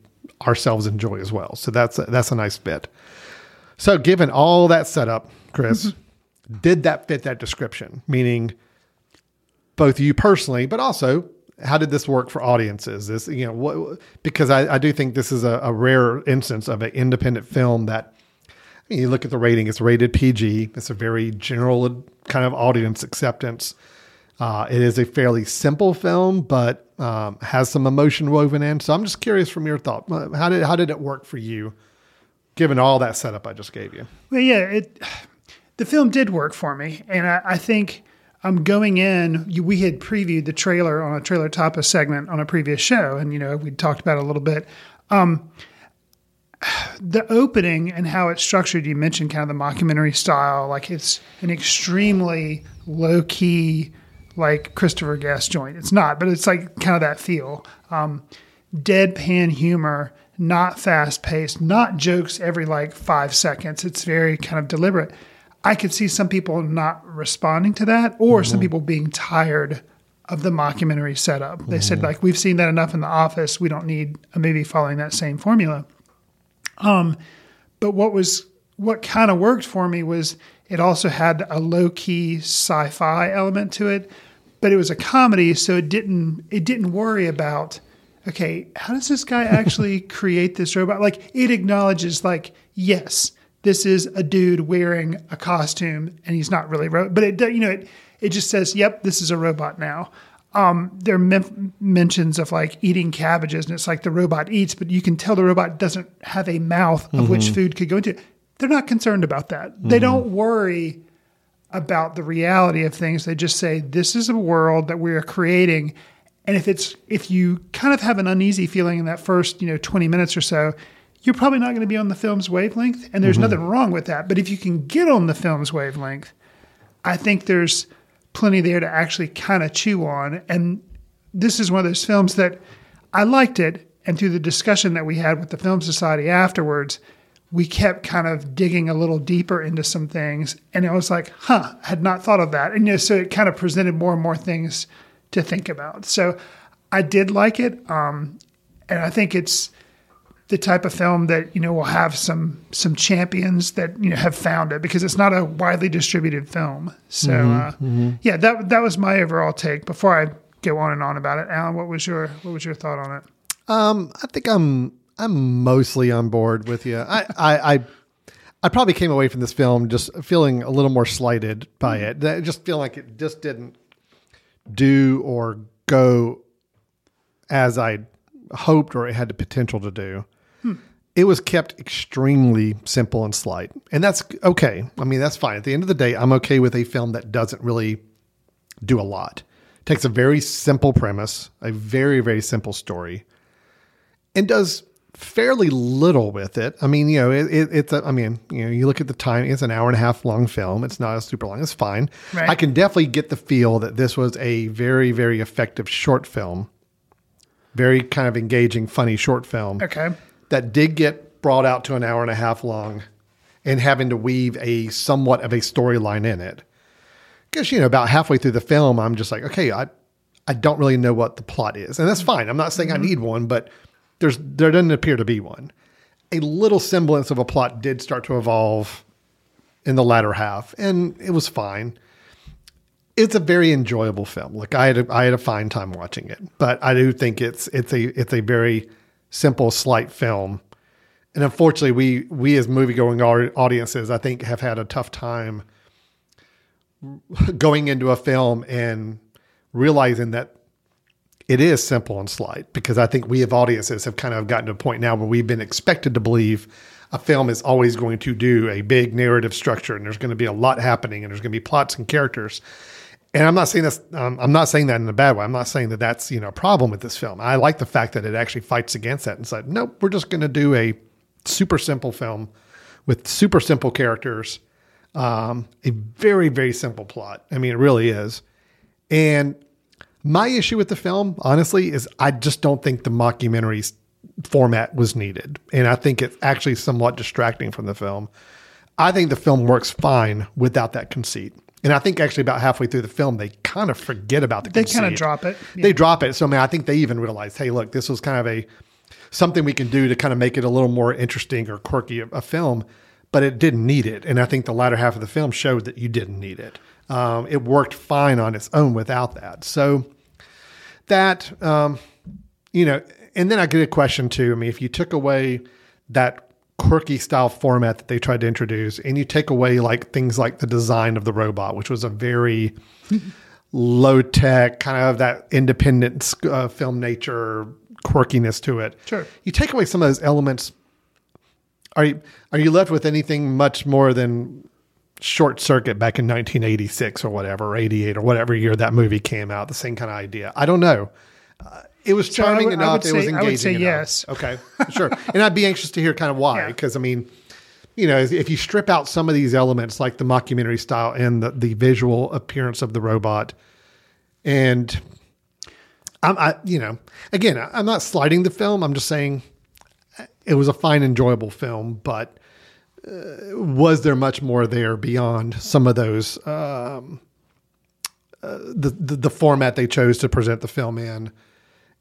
ourselves enjoy as well. So that's a, that's a nice bit. So, given all that setup, Chris, mm-hmm. did that fit that description? Meaning, both you personally, but also how did this work for audiences? This, you know, what, because I, I do think this is a, a rare instance of an independent film that I you look at the rating, it's rated PG. It's a very general kind of audience acceptance. Uh, it is a fairly simple film, but um, has some emotion woven in. So I'm just curious from your thought, uh, how did how did it work for you, given all that setup I just gave you? Well, yeah, it the film did work for me, and I, I think I'm going in. We had previewed the trailer on a trailer topic segment on a previous show, and you know we talked about it a little bit. Um, the opening and how it's structured, you mentioned kind of the mockumentary style, like it's an extremely low key, like Christopher Guest joint. It's not, but it's like kind of that feel. Um, deadpan humor, not fast paced, not jokes every like five seconds. It's very kind of deliberate. I could see some people not responding to that, or some people being tired of the mockumentary setup. They said like, "We've seen that enough in The Office. We don't need a movie following that same formula." Um, but what was what kind of worked for me was it also had a low key sci fi element to it, but it was a comedy, so it didn't it didn't worry about okay, how does this guy actually create this robot? Like it acknowledges like yes, this is a dude wearing a costume and he's not really robot, but it you know it it just says yep, this is a robot now. Um, there are men- mentions of like eating cabbages, and it's like the robot eats, but you can tell the robot doesn't have a mouth of which food could go into. They're not concerned about that. They mm-hmm. don't worry about the reality of things. They just say this is a world that we are creating, and if it's if you kind of have an uneasy feeling in that first you know twenty minutes or so, you're probably not going to be on the film's wavelength, and there's mm-hmm. nothing wrong with that. But if you can get on the film's wavelength, I think there's plenty there to actually kind of chew on. And this is one of those films that I liked it. And through the discussion that we had with the Film Society afterwards, we kept kind of digging a little deeper into some things. And it was like, huh, I had not thought of that. And you know, so it kind of presented more and more things to think about. So I did like it. Um, and I think it's the type of film that you know will have some some champions that you know have found it because it's not a widely distributed film. So uh, yeah, that that was my overall take. Before I go on and on about it, Alan, what was your what was your thought on it? Um, I think I'm I'm mostly on board with you. I I, I I probably came away from this film just feeling a little more slighted by it. I Just feel like it just didn't do or go as I hoped or it had the potential to do. Hmm. It was kept extremely simple and slight, and that's okay. I mean, that's fine. At the end of the day, I'm okay with a film that doesn't really do a lot. It takes a very simple premise, a very very simple story, and does fairly little with it. I mean, you know, it, it, it's a, I mean, you know, you look at the time, it's an hour and a half long film. It's not a super long. It's fine. Right. I can definitely get the feel that this was a very, very effective short film, very kind of engaging, funny short film Okay, that did get brought out to an hour and a half long and having to weave a somewhat of a storyline in it. Because, you know, about halfway through the film, I'm just like, okay, I, I don't really know what the plot is. And that's fine. I'm not saying I mm-hmm. need one, but there's there doesn't appear to be one. A little semblance of a plot did start to evolve in the latter half, and it was fine. It's a very enjoyable film. Like I had a, I had a fine time watching it, but I do think it's it's a it's a very simple, slight film. And unfortunately, we we as movie going audiences, I think, have had a tough time going into a film and realizing that it is simple and slight because I think we as audiences have kind of gotten to a point now where we've been expected to believe a film is always going to do a big narrative structure and there's going to be a lot happening and there's going to be plots and characters. and I'm not saying this. Um, I'm not saying that in a bad way. I'm not saying that that's you know a problem with this film. I like the fact that it actually fights against that and said, nope, we're just going to do a super simple film with super simple characters, um, a very very simple plot. I mean, it really is. And my issue with the film, honestly, is I just don't think the mockumentary format was needed, and I think it's actually somewhat distracting from the film. I think the film works fine without that conceit. And I think actually about halfway through the film, they kind of forget about the They conceit. kind of drop it. Yeah. They drop it. So I mean, I think they even realize, hey, look, this was kind of a something we can do to kind of make it a little more interesting or quirky a, a film, but it didn't need it. And I think the latter half of the film showed that you didn't need it. Um, it worked fine on its own without that. So that um, you know, and then I get a question too. I mean, if you took away that quirky style format that they tried to introduce, and you take away like things like the design of the robot, which was a very low tech kind of that independent uh, film nature quirkiness to it. Sure. You take away some of those elements. Are you are you left with anything much more than short circuit back in 1986 or whatever, or 88 or whatever year that movie came out? The same kind of idea. I don't know. Uh, it was charming I enough. would it was say- I engaging would say enough. yes. Okay, sure. and I'd be anxious to hear kind of why, Yeah. because I mean, you know, if you strip out some of these elements, like the mockumentary style and the, the visual appearance of the robot, and I'm, I, you know, again, I'm not slighting the film. I'm just saying it was a fine, enjoyable film, but uh, was there much more there beyond some of those um, uh, the, the the format they chose to present the film in,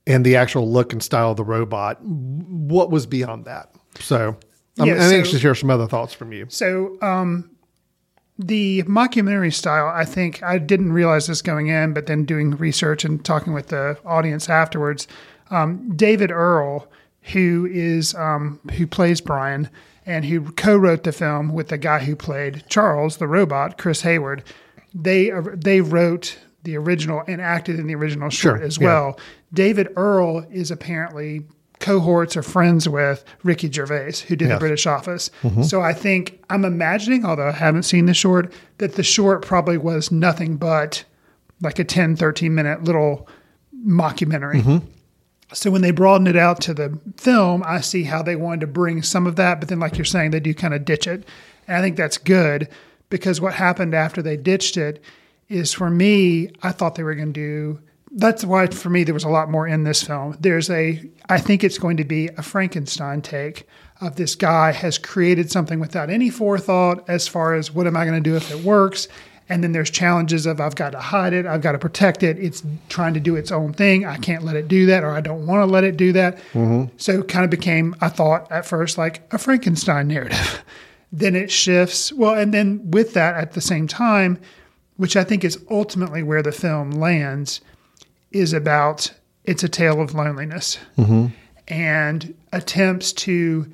and the actual look and style of the robot? What was beyond that? So. I'm, Yeah, I'm so- anxious to hear some other thoughts from you. So, um, the mockumentary style, I think I didn't realize this going in, but then doing research and talking with the audience afterwards, um, David Earl, who is um, who plays Brian and who co-wrote the film with the guy who played Charles, the robot, Chris Hayward, they uh, they wrote the original and acted in the original short Sure, as yeah. well. David Earl is apparently cohorts or friends with Ricky Gervais, who did the British Office. Mm-hmm. So I think I'm imagining, although I haven't seen the short, that the short probably was nothing but like a 10, 13 minute little mockumentary. Mm-hmm. So when they broadened it out to the film, I see how they wanted to bring some of that, but then like you're saying, they do kind of ditch it. And I think that's good because what happened after they ditched it is for me, I thought they were going to do that's why for me there was a lot more in this film. There's a I think it's going to be a Frankenstein take of this guy has created something without any forethought as far as what am I going to do if it works? And then there's challenges of I've got to hide it, I've got to protect it. It's trying to do its own thing. I can't let it do that, or I don't want to let it do that. Mm-hmm. So it kind of became, I thought at first, like a Frankenstein narrative. then it shifts. Well, and then with that at the same time, which I think is ultimately where the film lands, is about it's a tale of loneliness mm-hmm. and attempts to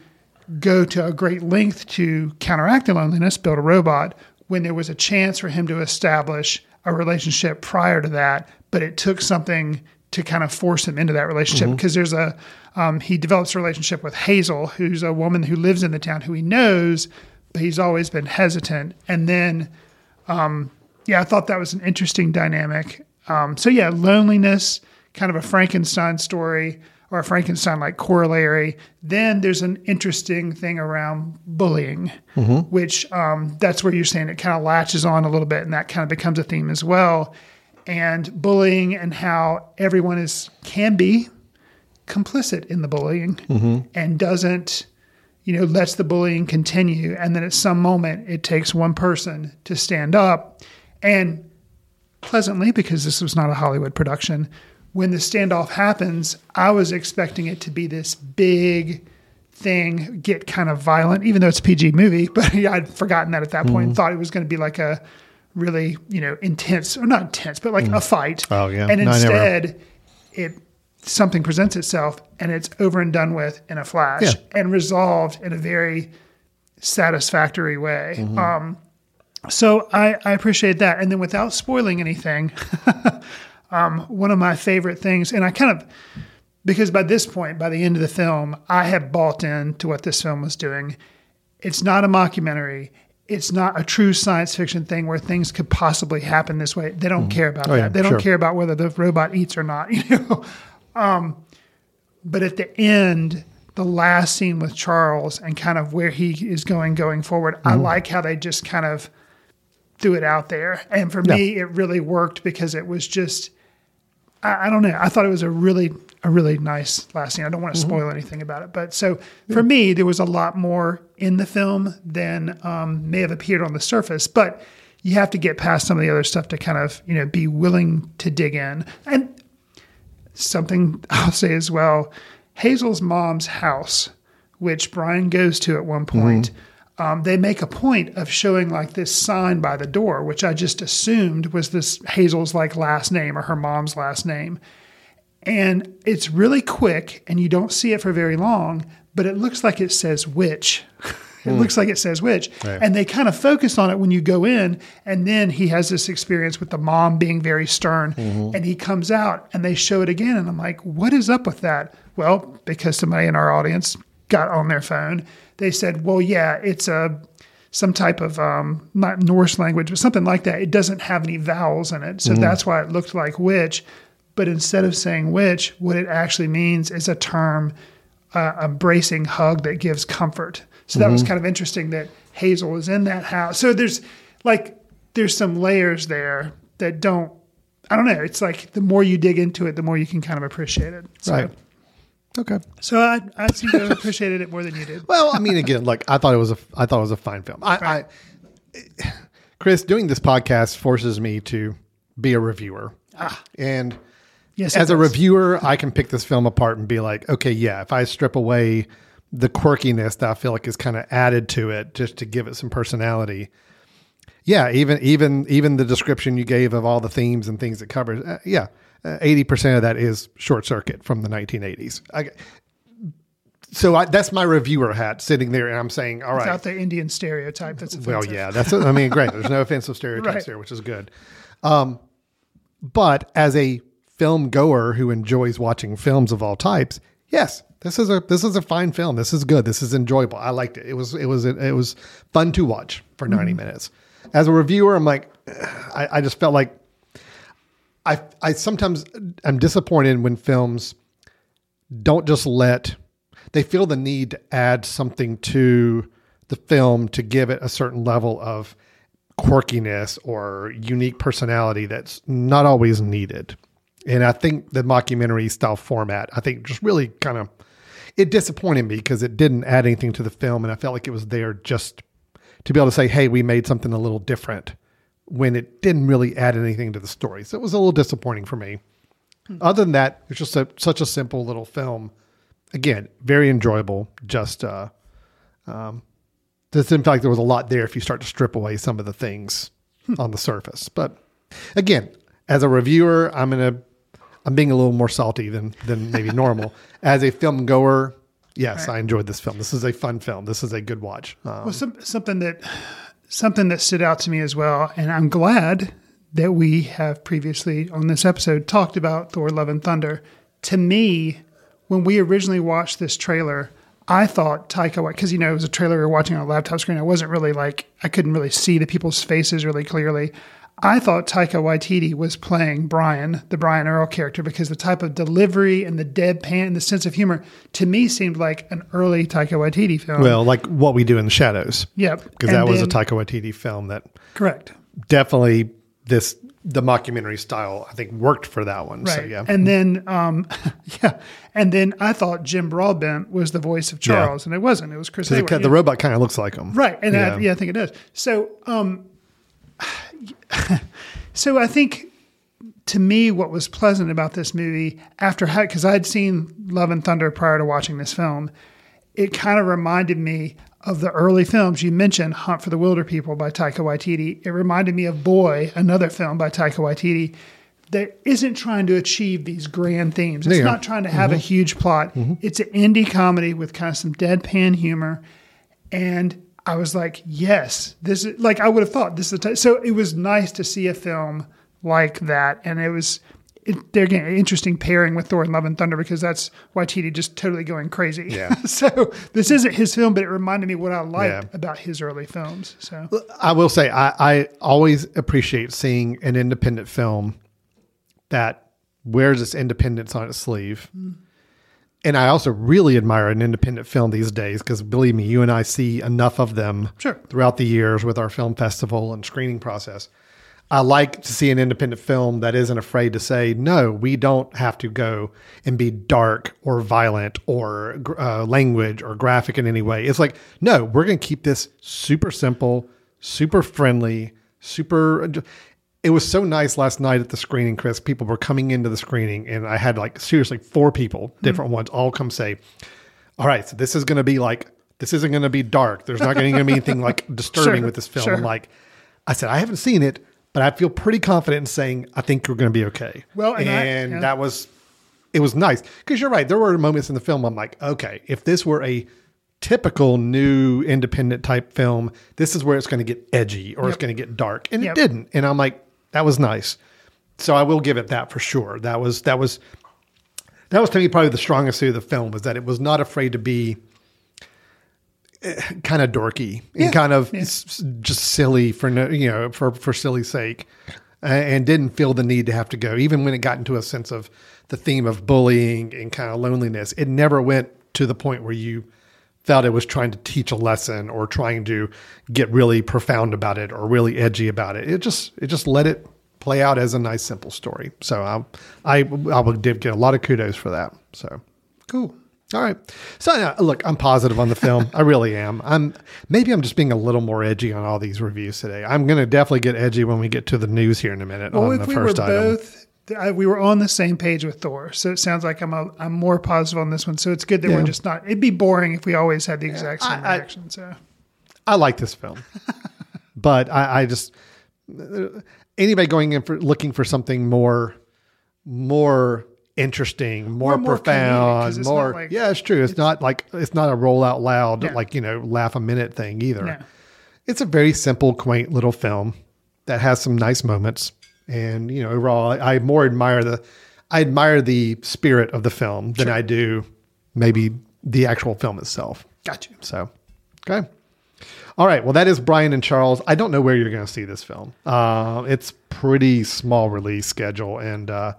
go to a great length to counteract the loneliness, build a robot, when there was a chance for him to establish a relationship prior to that, but it took something to kind of force him into that relationship. Because there's a um, he develops a relationship with Hazel, who's a woman who lives in the town who he knows, but he's always been hesitant, and then yeah, I thought that was an interesting dynamic. Um, so yeah, loneliness, kind of a Frankenstein story or a Frankenstein like corollary. Then there's an interesting thing around bullying, which um, that's where you're saying it kind of latches on a little bit, and that kind of becomes a theme as well. And bullying and how everyone is can be complicit in the bullying and doesn't you know lets the bullying continue and then at some moment it takes one person to stand up and pleasantly because this was not a hollywood production when the standoff happens i was expecting it to be this big thing get kind of violent even though it's a pg movie but yeah, i'd forgotten that at that point thought it was going to be like a really you know intense or not intense but like a fight Oh, yeah. and No, instead it something presents itself and it's over and done with in a flash Yeah. and resolved in a very satisfactory way. Mm-hmm. Um, so I, I appreciate that. And then without spoiling anything, um, one of my favorite things, and I kind of, because by this point, by the end of the film, I had bought into what this film was doing. It's not a mockumentary. it's not a true science fiction thing where things could possibly happen this way. They don't care about Oh, that. yeah, they don't sure. care about whether the robot eats or not. You know. Um, but at the end, the last scene with Charles and kind of where he is going going forward, I like how they just kind of threw it out there. And for me, it really worked because it was just I, I don't know. I thought it was a really a really nice last scene. I don't want to spoil anything about it, but so for me, there was a lot more in the film than um, may have appeared on the surface. But you have to get past some of the other stuff to kind of you know be willing to dig in. And something I'll say as well, Hazel's mom's house, which Brian goes to at one point. Um, they make a point of showing like this sign by the door, which I just assumed was this Hazel's like last name or her mom's last name. And it's really quick and you don't see it for very long, but it looks like it says which. it looks like it says witch. And they kind of focus on it when you go in. And then he has this experience with the mom being very stern. And he comes out and they show it again. And I'm like, what is up with that? Well, because somebody in our audience got on their phone, they said, well, yeah, it's a some type of um, not Norse language, but something like that. It doesn't have any vowels in it, so that's why it looked like witch. But instead of saying witch, what it actually means is a term, uh, a bracing hug that gives comfort. So that was kind of interesting that Hazel was in that house. So there's like there's some layers there that don't. I don't know. It's like the more you dig into it, the more you can kind of appreciate it. So, Right. Okay. So I, I seem to have appreciated it more than you did. Well, I mean, again, like I thought it was a, I thought it was a fine film. I, I Chris, doing this podcast forces me to be a reviewer, and Yes, as a reviewer, I can pick this film apart and be like, okay, yeah, if I strip away the quirkiness that I feel like is kind of added to it, just to give it some personality. Yeah, even even even the description you gave of all the themes and things it covers, uh, yeah, eighty percent of that is Short Circuit from the nineteen eighties. So I, that's my reviewer hat sitting there, and I'm saying, all right, without the Indian stereotype that's well, yeah, that's. I mean, great. There's no offensive stereotypes Right. here, which is good. Um, but as a film goer who enjoys watching films of all types, yes, this is a this is a fine film. This is good. This is enjoyable. I liked it. It was it was it was fun to watch for 90 minutes. As a reviewer, I'm like, I, I just felt like I I sometimes am disappointed when films don't just let they feel the need to add something to the film to give it a certain level of quirkiness or unique personality that's not always needed. And I think the mockumentary style format, I think just really kind of it disappointed me because it didn't add anything to the film and I felt like it was there just to be able to say, hey, we made something a little different when it didn't really add anything to the story. So it was a little disappointing for me. Other than that, it's just a, such a simple little film. Again, very enjoyable. Just, uh, um, didn't feel like there was a lot there if you start to strip away some of the things on the surface. But again, as a reviewer, I'm gonna, I'm being a little more salty than than maybe normal. as a film goer, yes, I enjoyed this film. This is a fun film. This is a good watch. Um, Well, some, something that something that stood out to me as well, and I'm glad that we have previously on this episode talked about Thor: Love and Thunder. To me, when we originally watched this trailer, I thought Taika because you know it was a trailer we were watching on a laptop screen. I wasn't really like I couldn't really see the people's faces really clearly. I thought Taika Waititi was playing Brian, the Brian Earl character, because the type of delivery and the deadpan and the sense of humor to me seemed like an early Taika Waititi film. well, like what we do in the shadows. Yep. because that was a Taika Waititi film that Correct. definitely this the mockumentary style I think worked for that one. Right. So yeah, And then, um, yeah. And then I thought Jim Broadbent was the voice of Charles, and it wasn't. It was Chris the, Hayward. the yeah. robot kind of looks like him, Right. And Yeah. I, yeah, I think it does. So, um, so I think to me, what was pleasant about this movie after, because I'd seen Love and Thunder prior to watching this film, it kind of reminded me of the early films you mentioned, Hunt for the Wilderpeople by Taika Waititi. It reminded me of Boy, another film by Taika Waititi that isn't trying to achieve these grand themes. It's Yeah. not trying to have a mm-hmm. huge plot. Mm-hmm. It's an indie comedy with kind of some deadpan humor. And I was like, yes, this is like I would have thought this is the type. So it was nice to see a film like that, and it was it, they're getting an interesting pairing with Thor and Love and Thunder because that's Waititi just totally going crazy. Yeah. so this isn't his film, but it reminded me what I liked Yeah. about his early films. So I will say I, I always appreciate seeing an independent film that wears its independence on its sleeve. Mm. And I also really admire an independent film these days because believe me, you and I see enough of them Sure. throughout the years with our film festival and screening process. I like to see an independent film that isn't afraid to say, no, we don't have to go and be dark or violent or uh, language or graphic in any way. It's like, no, we're going to keep this super simple, super friendly, super. It was so nice last night at the screening, Chris. People were coming into the screening, and I had like seriously four people, hmm. different ones, all come say, all right, so this is going to be like, this isn't going to be dark. There's not going to be anything like disturbing Sure, with this film. sure. I'm like, I said, I haven't seen it, but I feel pretty confident in saying I think you're going to be okay. Well, and and, I- yeah. that was, it was nice because you're right. There were moments in the film I'm like, okay, if this were a typical new independent type film, this is where it's going to get edgy or it's going to get dark, and Yep. it didn't. And I'm like, that was nice. So I will give it that for sure. That was that was that was to me probably the strongest suit of the film was that it was not afraid to be kind of dorky and kind of s- just silly for no, you know, for for silly sake, uh, and didn't feel the need to have to go. Even when it got into a sense of the theme of bullying and kind of loneliness, it never went to the point where you felt it was trying to teach a lesson or trying to get really profound about it or really edgy about it. It just it just let it play out as a nice simple story. So I I I would did get a lot of kudos for that. So cool. All right. So uh, look, I'm positive on the film. I really am. I'm maybe I'm just being a little more edgy on all these reviews today. I'm going to definitely get edgy when we get to the news here in a minute well, on the we first item. both, I, we were on the same page with Thor, so it sounds like I'm a, I'm more positive on this one. So it's good that Yeah. we're just not. It'd be boring if we always had the exact same I- I- reaction. So I like this film, but I, I just anybody going in for looking for something more, more interesting, more, more profound, it's more. like- yeah, it's true. It's, not like it's not a roll out loud Yeah. like you know laugh a minute thing either. It's a very simple, quaint little film that has some nice moments, and you know overall, I, I more admire the I admire the spirit of the film than I do maybe the actual film itself. got you. So, okay. All right. Well, that is Brian and Charles. I don't know where you're going to see this film. Uh, it's pretty small release schedule, and uh,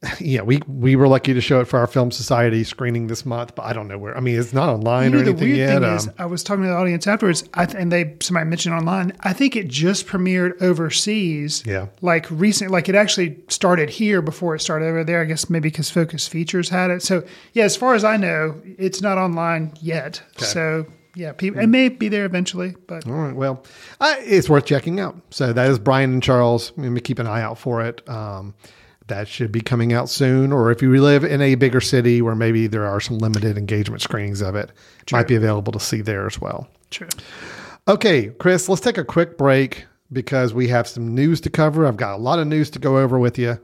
yeah, we we were lucky to show it for our film society screening this month, but I don't know where. I mean, it's not online You or know, the anything weird yet. thing is, um, I was talking to the audience afterwards, th- and they somebody mentioned online. I think it just premiered overseas. Yeah. like recent, like it actually started here before it started over there. I guess maybe because Focus Features had it. So yeah, as far as I know, it's not online yet. So yeah, people, it may be there eventually, but All right. Well, it's worth checking out. So that is Brian and Charles. Let me keep an eye out for it. Um, that should be coming out soon. Or if you live in a bigger city where maybe there are some limited engagement screenings of it, might be available to see there as well. true. Okay, Chris, let's take a quick break because we have some news to cover. I've got a lot of news to go over with you.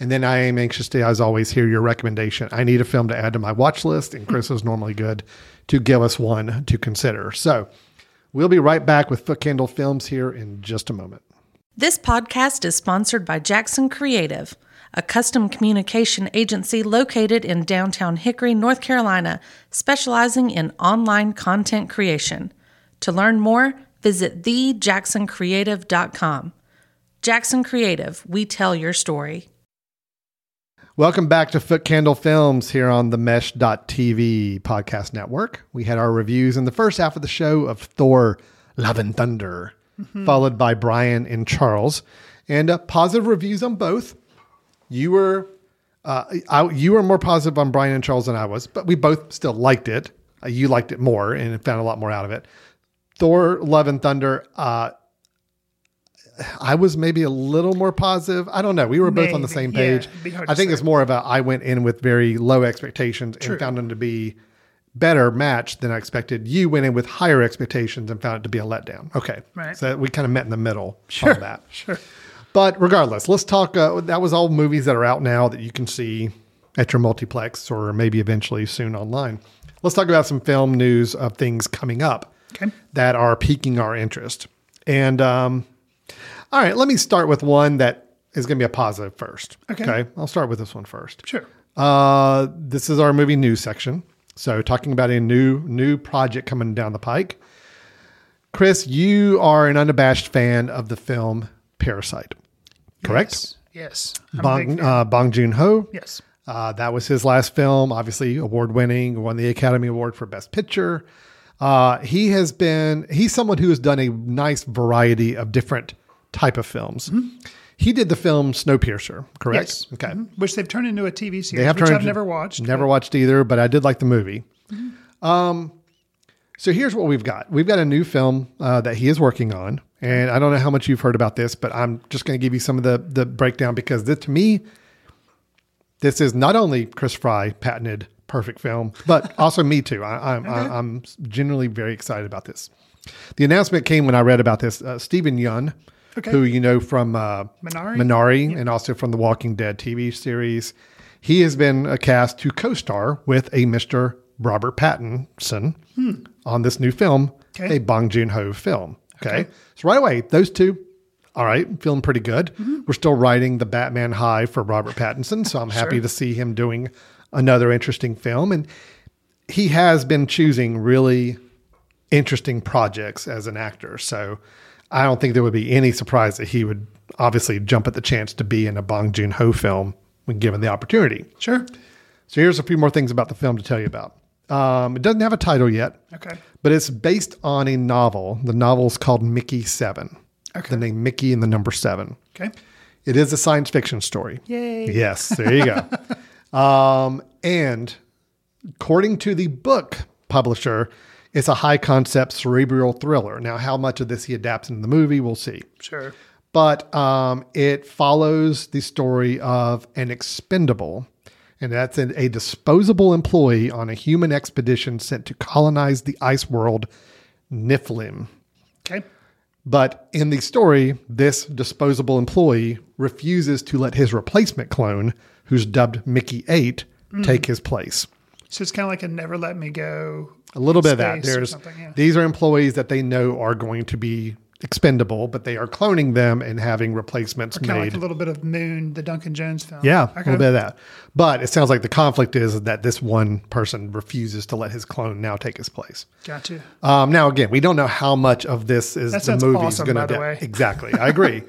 And then I am anxious to, as always, hear your recommendation. I need a film to add to my watch list, and Chris is normally good to give us one to consider. So we'll be right back with Foot Candle Films here in just a moment. This podcast is sponsored by Jackson Creative, a custom communication agency located in downtown Hickory, North Carolina, specializing in online content creation. To learn more, visit thejacksoncreative.com. Jackson Creative, we tell your story. Welcome back to Foot Candle Films here on the Mesh.tv podcast network. We had our reviews in the first half of the show of Thor Love and Thunder, followed by Brian and Charles, and uh, positive reviews on both. You were uh, I, you were more positive on Brian and Charles than I was, but we both still liked it. Uh, you liked it more and found a lot more out of it. Thor Love and Thunder, uh, I was maybe a little more positive. I don't know. We were both on the same page. hard I think it's more of a I went in with very low expectations True. and found them to be better matched than I expected. You went in with higher expectations and found it to be a letdown. Okay. Right. So we kind of met in the middle on that. Sure. But regardless, let's talk. Uh, that was all movies that are out now that you can see at your multiplex or maybe eventually soon online. Let's talk about some film news of things coming up Okay. that are piquing our interest. And um, all right, let me start with one that is going to be a positive first. Okay. I'll start with this one first. Sure. Uh, this is our movie news section. So talking about a new new project coming down the pike. Chris, you are an unabashed fan of the film Parasite, correct? Yes. Yes. I'm a big Bong, uh, Bong Joon Ho. yes. Uh, that was his last film, obviously award winning, won the Academy Award for Best Picture. Uh, he has been, he's someone who has done a nice variety of different type of films. He did the film Snowpiercer, correct? Yes. Okay. Mhm. Which they've turned into a TV series, They have which I've never watched. Never but- watched either, but I did like the movie. Um, so here's what we've got. We've got a new film uh, that he is working on, and I don't know how much you've heard about this, but I'm just going to give you some of the the breakdown because this, to me, this is not only Chris Fry patented perfect film, but also me too. I, I'm I, I'm genuinely very excited about this. The announcement came when I read about this. Uh, Steven Yeun, Okay. who you know from uh, Minari? Minari and also from the Walking Dead TV series, he has been cast to co-star with a Mr. Robert Pattinson on this new film, Okay. a Bong Joon Ho film. Okay. so right away, those two, all right, feeling pretty good. Mm-hmm. We're still riding the Batman high for Robert Pattinson, so I'm happy Sure. to see him doing another interesting film, and he has been choosing really interesting projects as an actor. So I don't think there would be any surprise that he would obviously jump at the chance to be in a Bong Joon Ho film when given the opportunity. Sure. So here's a few more things about the film to tell you about. Um, it doesn't have a title yet, Okay. but it's based on a novel. The novel's called Mickey Seven. Okay. The name Mickey and the number seven. Okay. It is a science fiction story. Yay. Yes, there you go. um, and according to the book publisher, it's a high concept cerebral thriller. Now, how much of this he adapts into the movie, we'll see. Sure. But um, it follows the story of an expendable, and that's an, a disposable employee on a human expedition sent to colonize the ice world, Niflheim. Okay. But in the story, this disposable employee refuses to let his replacement clone, who's dubbed Mickey 8, mm. take his place. So it's kind of like a never let me go. A little bit of that. There's yeah. these are employees that they know are going to be expendable, but they are cloning them and having replacements Kind of made. like a little bit of Moon, the Duncan Jones film. yeah, a Okay. little bit of that. But it sounds like the conflict is that this one person refuses to let his clone now take his place. Got you. Um, now, again, we don't know how much of this is That the movie's awesome, going to adapt. Exactly, I agree,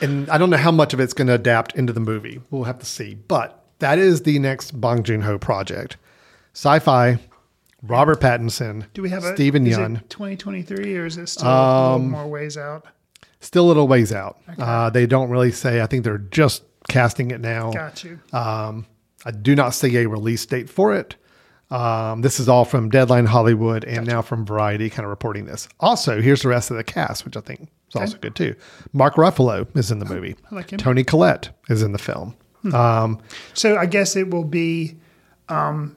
and I don't know how much of it's going to adapt into the movie. We'll have to see. But that is the next Bong Joon Ho project, sci-fi. Robert Pattinson, Do we have a Steven is it Yeun? 2023 or is it still a little more ways out? Still a little ways out. Uh, they don't really say. I think they're just casting it now. Got you. Um, I do not see a release date for it. Um, this is all from Deadline Hollywood and now from Variety, kind of reporting this. Also, here's the rest of the cast, which I think is also good too. Mark Ruffalo is in the movie. I like him. Toni Collette is in the film. Um, So I guess it will be um,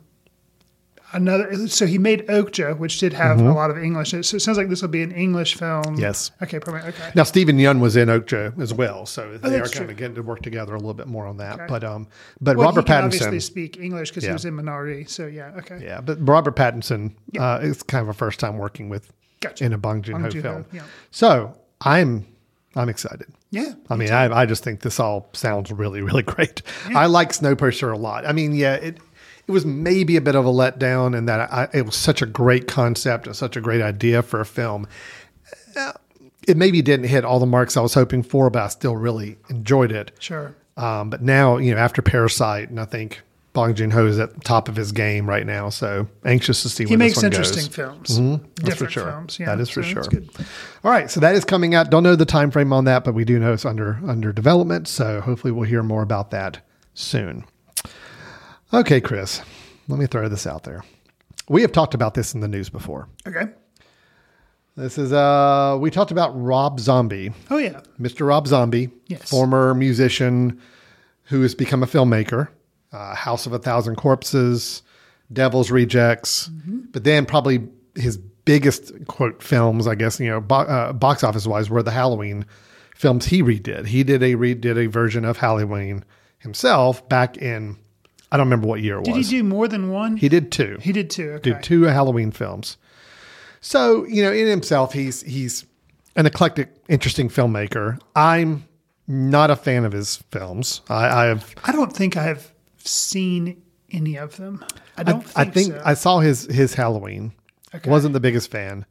another. So he made Okja, which did have a lot of English. So it sounds like this will be an English film. Mm-hmm. Yes. Okay. Probably. Okay. now, Steven Yeun was in Okja as well, so they are Oh, kind true. of getting to work together a little bit more on that. Okay. But um, but Well, Robert he can obviously speak English because Yeah. he was in Minari. So yeah. Okay. yeah, but Robert Pattinson uh, is kind of a first time working with Gotcha. in a Bong Joon Ho film. yeah. So I'm I'm excited. Yeah. I mean, I, I just think this all sounds really, really great. I like Snow Snowpiercer a lot. I mean, yeah, it it was maybe a bit of a letdown in that I, it was such a great concept and such a great idea for a film. Uh, It maybe didn't hit all the marks I was hoping for, but I still really enjoyed it. Sure. Um, but now, you know, after Parasite, and I think Bong Joon Ho is at the top of his game right now. So anxious to see He where makes this one interesting goes. films. That's for sure. films. Yeah. that is for so sure. All right, so that is coming out. Don't know the time frame on that, but we do know it's under under development. So hopefully we'll hear more about that soon. Okay, Chris, let me throw this out there. We have talked about this in the news before. Okay. This is uh we talked about Rob Zombie, Oh yeah. Mr. Rob Zombie, Yes. former musician who has become a filmmaker, uh, House of a Thousand Corpses, Devil's Rejects, but then probably his biggest quote films, I guess, you know, bo- uh, box office wise, were the Halloween films he redid. He did a redid a version of Halloween himself back in I don't remember what year it was. Did he do more than one? He did two He did two. Okay. did two Halloween films. So, you know, in himself, he's he's an eclectic, interesting filmmaker. I'm not a fan of his films. I, I've I don't think I've seen any of them. I I, don't I think, think so. I saw his his Halloween. Okay. Wasn't the biggest fan.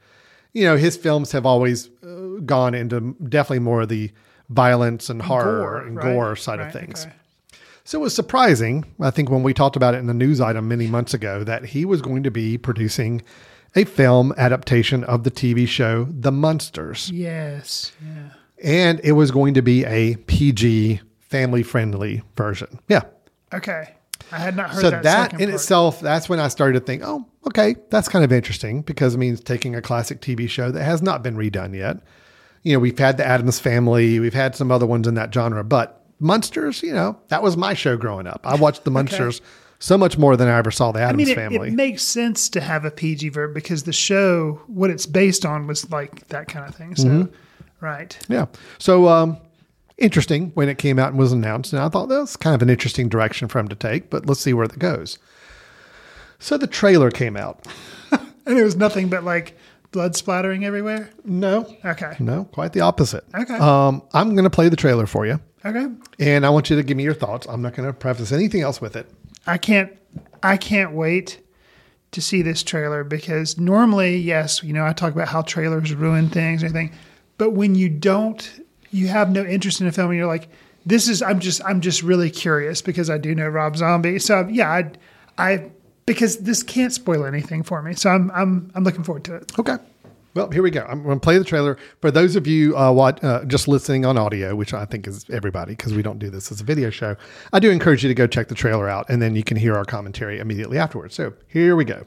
You know, his films have always uh, gone into definitely more of the violence and horror Gore, and right? gore side of things. okay. So it was surprising, I think, when we talked about it in the news item many months ago, that he was going to be producing a film adaptation of the TV show The Munsters. Yes. Yeah. And it was going to be a PG, family friendly version. Yeah. Okay. I had not heard So that. that, in part. itself, that's when I started to think, oh, okay, that's kind of interesting because it means taking a classic TV show that has not been redone yet. You know, we've had the Addams Family, we've had some other ones in that genre, but Munsters, you know, that was my show growing up. I watched the Munsters so much more than I ever saw the I Addams mean, it, Family. it makes sense to have a PG verb because the show, what it's based on, was like that kind of thing. So, Mm-hmm. right. yeah. So, um, interesting when it came out and was announced. And I thought that's kind of an interesting direction for him to take, but let's see where that goes. So the trailer came out. And it was nothing but like blood splattering everywhere. No, Okay. no, quite the opposite. Okay. Um, I'm going to play the trailer for you. Okay. And I want you to give me your thoughts. I'm not going to preface anything else with it. I can't I can't wait to see this trailer because normally, yes, you know, I talk about how trailers ruin things and everything. But when you don't you have no interest in a film and you're like, this is I'm just I'm just really curious because I do know Rob Zombie. So yeah, I I because this can't spoil anything for me. So I'm I'm I'm looking forward to it. Okay. Well, here we go. I'm going to play the trailer. For those of you uh, what, uh, just listening on audio, which I think is everybody because we don't do this as a video show, I do encourage you to go check the trailer out and then you can hear our commentary immediately afterwards. So here we go.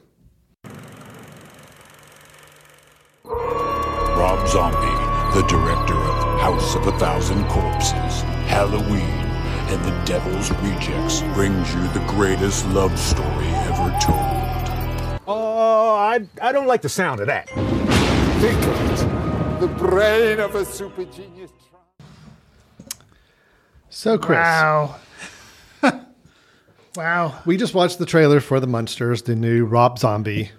Rob Zombie, the director of House of a Thousand Corpses, Halloween, and The Devil's Rejects, brings you the greatest love story ever told. Oh, I, I don't like the sound of that. Think of it. The brain of a super genius. So, Chris, Wow. wow. we just watched the trailer for The Munsters, the new Rob Zombie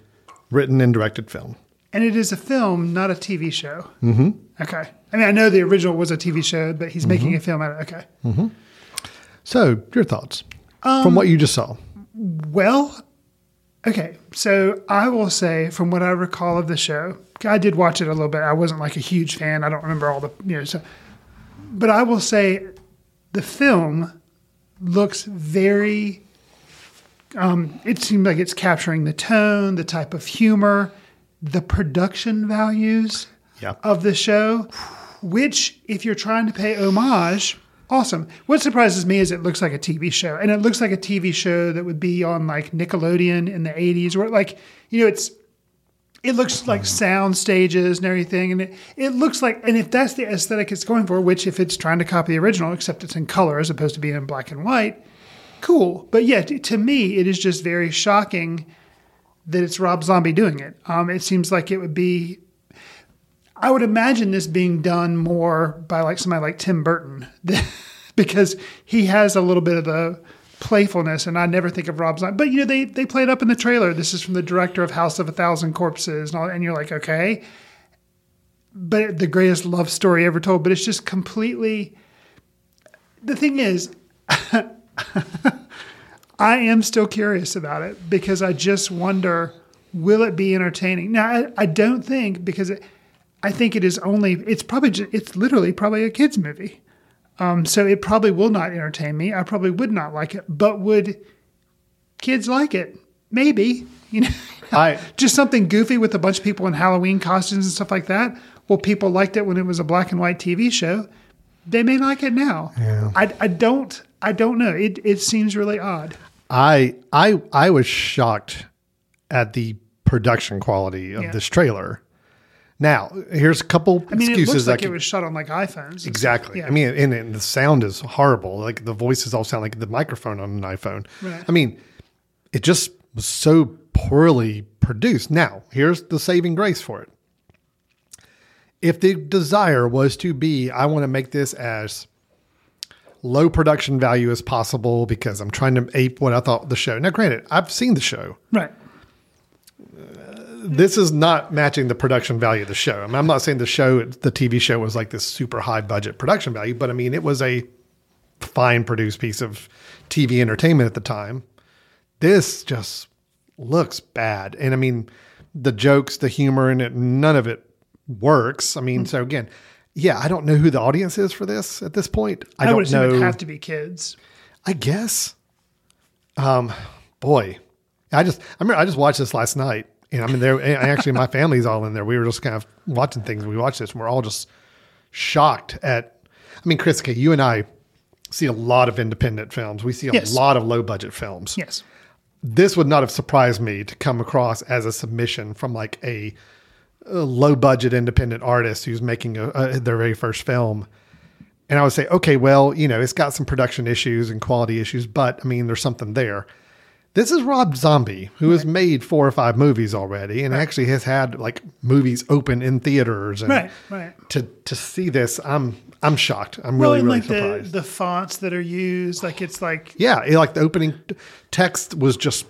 written and directed film. And it is a film, not a TV show. Mm-hmm. Okay. I mean, I know the original was a TV show, but he's making a film out of it. Okay. So, your thoughts Um, from what you just saw? Well, okay. So I will say, from what I recall of the show, I did watch it a little bit. I wasn't like a huge fan. I don't remember all the, you know, so, but I will say the film looks very, um, it seemed like it's capturing the tone, the type of humor, the production values Yeah. of the show, which, if you're trying to pay homage, awesome. What surprises me is it looks like a TV show, and it looks like a TV show that would be on like Nickelodeon in the '80s, where like you know it's. It looks like sound stages and everything, and it, it looks like, and if that's the aesthetic it's going for, which if it's trying to copy the original, except it's in color as opposed to being in black and white, cool. But yeah, t- to me, it is just very shocking that it's Rob Zombie doing it. Um, it seems like it would be. I would imagine this being done more by like somebody like Tim Burton, because he has a little bit of the playfulness, and I never think of Rob Zombie. But you know, they they play it up in the trailer. This is from the director of House of a Thousand Corpses, and, all, and you're like, okay. But the greatest love story ever told. But it's just completely. The thing is, I am still curious about it because I just wonder will it be entertaining? Now, I, I don't think because it, I think it is only it's probably just, it's literally probably a kids movie. Um, so it probably will not entertain me. I probably would not like it, but would kids like it? Maybe. You know, I just something goofy with a bunch of people in Halloween costumes and stuff like that. Well, people liked it when it was a black and white TV show. They may like it now. I, I don't. I don't know. It it seems really odd. I I I was shocked at the production quality of Yeah. this trailer. Now, here's a couple I mean, it excuses looks like I it was shot on like iPhones. Exactly. Yeah. I mean, and, and the sound is horrible. Like the voices all sound like the microphone on an iPhone. Right. I mean, it just was so poorly produced. Now, here's the saving grace for it. If the desire was to be, I want to make this as low production value as possible because I'm trying to ape what I thought the show. Now, granted, I've seen the show. right. This is not matching the production value of the show. I mean, I'm not saying the show, the TV show, was like this super high budget production value, but I mean, it was a fine produced piece of TV entertainment at the time. This just looks bad, and I mean, the jokes, the humor in it, none of it works. I mean, Hmm. so again, yeah, I don't know who the audience is for this at this point. I, I, don't would know. it'd have to be kids. I guess. Um, boy, I just I remember I just watched this last night, and I mean, there actually my family's all in there. We were just kind of watching things. We watched this, and we're all just shocked at. I mean, Chris, you and I see a lot of independent films. We see a Yes. lot of low budget films. Yes. This would not have surprised me to come across as a submission from like a, a low budget independent artist who's making a, a, their very first film. And I would say, okay, well, you know, it's got some production issues and quality issues, but I mean, there's something there. This is Rob Zombie, who has made four or five movies already, and actually has had like movies open in theaters. And Right, right. To to see this, I'm I'm shocked. I'm well, really really like surprised. the the fonts that are used, like it's like yeah, it- like the opening text was just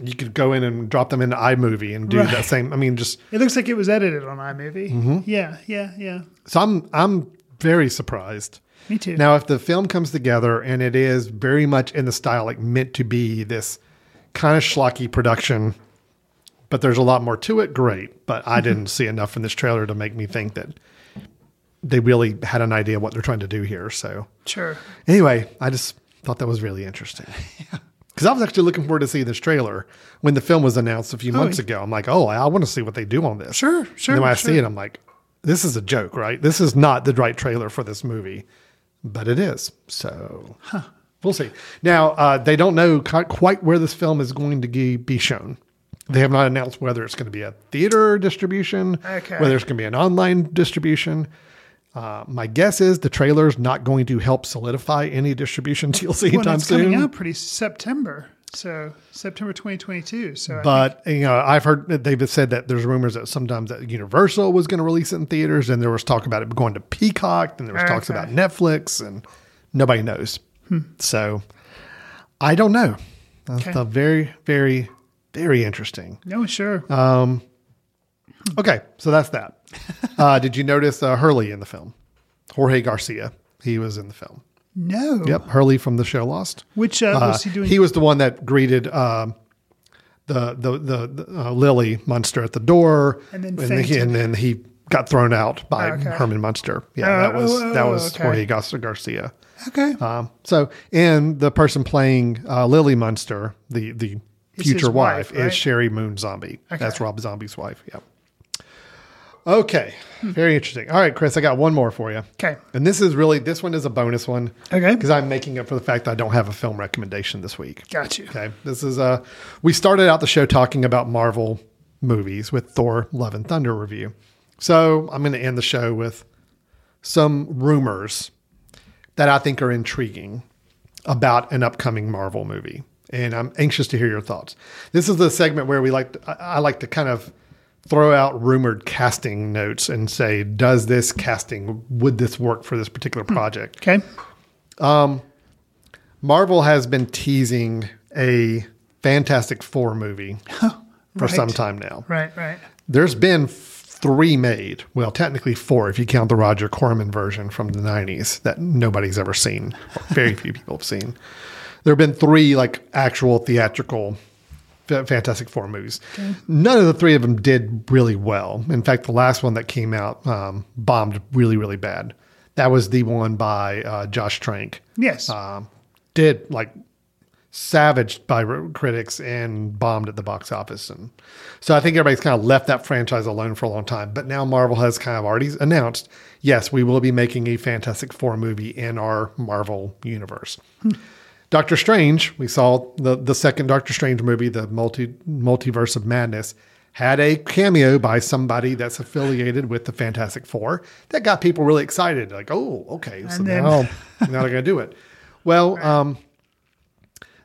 you could go in and drop them into iMovie and do Right. that same. I mean, just it looks like it was edited on iMovie. Mhm. Yeah, yeah, yeah. So I'm I'm very surprised. Me too. Now, if the film comes together and it is very much in the style like meant to be this kind of schlocky production, but there's a lot more to it, great. But I didn't mm-hmm. see enough in this trailer to make me think that they really had an idea what they're trying to do here. So Sure. anyway, I just thought that was really interesting. Because I was actually looking forward to see this trailer when the film was announced a few Oh, months ago. I'm like, oh, I want to see what they do on this. Sure, sure, And then when I sure. see it, I'm like, this is a joke, right? This is not the right trailer for this movie, but it is. So we'll see. Now, uh, they don't know quite where this film is going to be shown. They have not announced whether it's going to be a theater distribution, Okay. whether it's going to be an online distribution. Uh, my guess is the trailer is not going to help solidify any distribution deals Well, anytime it's soon. coming out pretty September. So September 2022. So I think- But you know, I've heard they've said that there's rumors that sometimes that Universal was going to release it in theaters, and there was talk about it going to Peacock, and there was talks about Netflix, and nobody knows. Hmm. So I don't know. That's Okay. a very, very, very interesting. no, sure. Um, okay, so that's that. uh, did you notice uh, Hurley in the film? Jorge Garcia. He was in the film. no. Yep, Hurley from the show Lost. Which uh, was he doing? He was the one that greeted um, the the the, the uh, Lily Munster at the door, And then he, fainted. and then he got thrown out by Okay. Herman Munster. Yeah, Oh, that was oh, that oh, was okay. Jorge Gar- Garcia. Okay. Um, so, and the person playing uh, Lily Munster, the the Is future wife, wife, right? is Sheri Moon Zombie. Okay. That's Rob Zombie's wife. Yeah. Okay, very interesting. All right, Chris, I got one more for you. Okay. And this is really this one is a bonus one. Okay. Because I'm making up for the fact that I don't have a film recommendation this week. Got you. Okay. This is uh we started out the show talking about Marvel movies with Thor Love and Thunder review. So I'm gonna end the show with some rumors that I think are intriguing about an upcoming Marvel movie. And I'm anxious to hear your thoughts. This is the segment where we like to, I, like to kind of throw out rumored casting notes and say, does this casting would this work for this particular project? Okay. Um, Marvel has been teasing a Fantastic Four movie for Right. some time now. Right, right. There's been three made. Well, technically four if you count the Roger Corman version from the 90s that nobody's ever seen. or Very few people have seen. There have been three like actual theatrical Fantastic Four movies. Okay. None of the three of them did really well. In fact, the last one that came out um, bombed really, really bad. That was the one by uh, Josh Trank. Yes. Um, did like savaged by critics and bombed at the box office. And so I think everybody's kind of left that franchise alone for a long time. But now Marvel has kind of already announced, yes, we will be making a Fantastic Four movie in our Marvel universe. Doctor Strange, we saw the the second Doctor Strange movie, the multi multiverse of madness, had a cameo by somebody that's affiliated with the Fantastic Four that got people really excited. Like, oh, okay, so then- now now they're gonna do it. Well, um,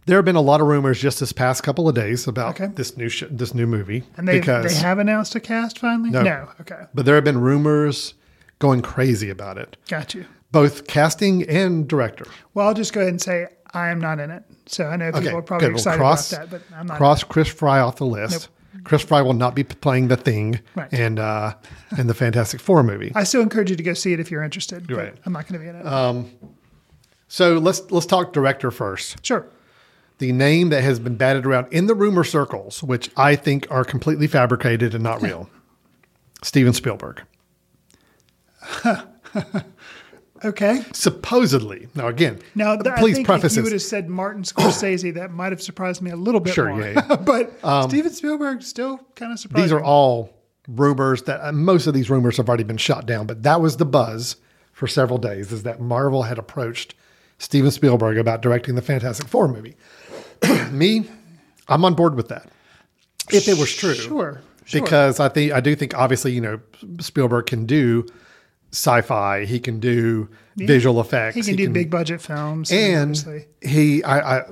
there have been a lot of rumors just this past couple of days about Okay. this new sh- this new movie And they they have announced a cast finally? No. Okay. but there have been rumors going crazy about it, Got you. both casting and director. Well, I'll just go ahead and say I am not in it. So I know people Okay, are probably good. Well, excited cross, about that, but I'm not. cross Chris Fry off the list. Chris Fry will not be playing the Thing Right. and uh, in the Fantastic Four movie. I still encourage you to go see it if you're interested. but Right. I'm not going to be in it. Um, so let's let's talk director first. sure. The name that has been batted around in the rumor circles, which I think are completely fabricated and not real. Steven Spielberg. Okay. Supposedly. Now again, Now, th- please I think preface if you would have said Martin Scorsese, that might have surprised me a little bit Sure, more. yeah, yeah. but Um, Steven Spielberg still kind of surprised These are me. all rumors that uh, most of these rumors have already been shot down, but that was the buzz for several days is that Marvel had approached Steven Spielberg about directing the Fantastic Four movie. Me, I'm on board with that. If it was true. Sure. Sure. Because I think I do think obviously, you know, Spielberg can do sci-fi, he can do visual effects, he can do big budget films. and obviously. he I, I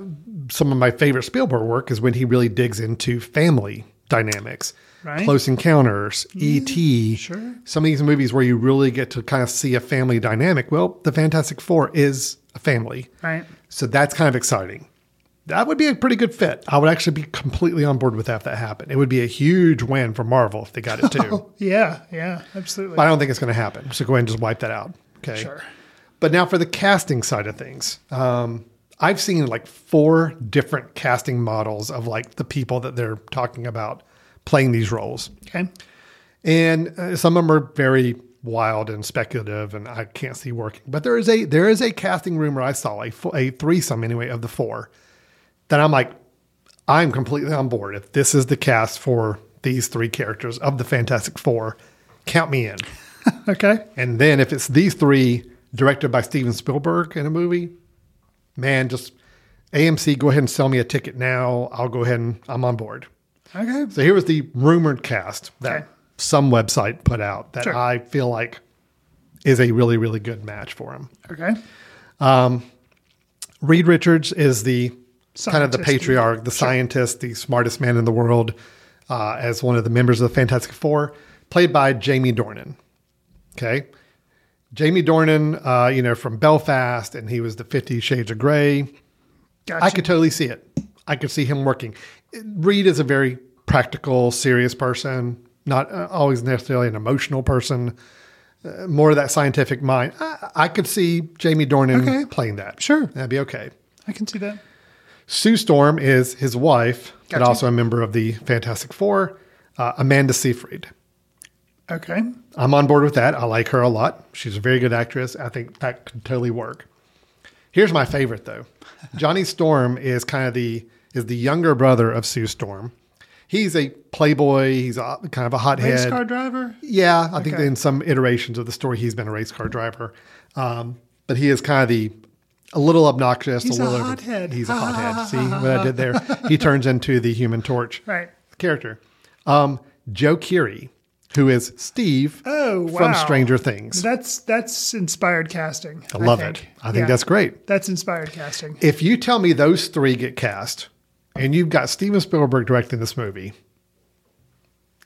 some of my favorite Spielberg work is when he really digs into family dynamics. Right. Close Encounters, mm, E.T. sure. Some of these movies where you really get to kind of see a family dynamic. Well, the Fantastic Four is a family. Right. So that's kind of exciting. That would be a pretty good fit. I would actually be completely on board with that if that happened. It would be a huge win for Marvel if they got it too. Yeah. Yeah. Absolutely. But I don't think it's going to happen. So go ahead and just wipe that out. Okay. Sure. But now for the casting side of things, um, I've seen like four different casting models of like the people that they're talking about playing these roles, Okay. and uh, some of them are very wild and speculative, and I can't see working. But there is a there is a casting rumor I saw a a threesome anyway of the four that I'm like I'm completely on board. If this is the cast for these three characters of the Fantastic Four, count me in. Okay. And then if it's these three directed by Steven Spielberg in a movie, man, just AMC, go ahead and sell me a ticket now. I'll go ahead and I'm on board. Okay. So here was the rumored cast that Okay. some website put out that Sure. I feel like is a really, really good match for him. Okay. Um, Reed Richards is the kind of the patriarch, the scientist, the smartest man in the world, uh, as one of the members of the Fantastic Four, played by Jamie Dornan. Okay. Jamie Dornan, uh, you know, from Belfast, and he was the Fifty Shades of Grey. Gotcha. I could totally see it. I could see him working. Reed is a very practical, serious person, not uh, always necessarily an emotional person, uh, more of that scientific mind. I, I could see Jamie Dornan Okay. playing that. Sure. That'd be okay. I can see that. Sue Storm is his wife, but Gotcha. also a member of the Fantastic Four, uh, Amanda Seyfried. Okay. I'm on board with that. I like her a lot. She's a very good actress. I think that could totally work. Here's my favorite though. Johnny Storm is kind of the is the younger brother of Sue Storm. He's a playboy. He's a, kind of a hothead. Race car driver. Yeah, I think Okay. that in some iterations of the story, he's been a race car driver. Um, but he is kind of the a little obnoxious. He's a a little hothead. He's a hothead. See what I did there? He turns into the Human Torch Right. character. Um, Joe Keery, who is Steve Oh, wow. from Stranger Things. That's that's inspired casting. I love think. it. I think Yeah. that's great. That's inspired casting. If you tell me those three get cast, and you've got Steven Spielberg directing this movie,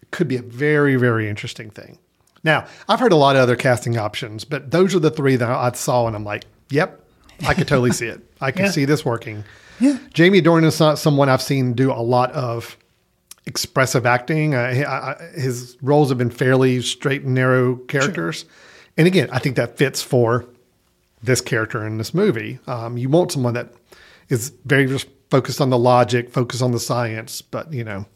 it could be a very, very interesting thing. Now, I've heard a lot of other casting options, but those are the three that I saw, and I'm like, yep, I could totally see it. I could Yeah. see this working. Yeah. Jamie Dornan is not someone I've seen do a lot of expressive acting. Uh, he- I- I- his roles have been fairly straight and narrow characters. And again, I think that fits for this character in this movie. Um, you want someone that is very just focused on the logic, focused on the science, but you know,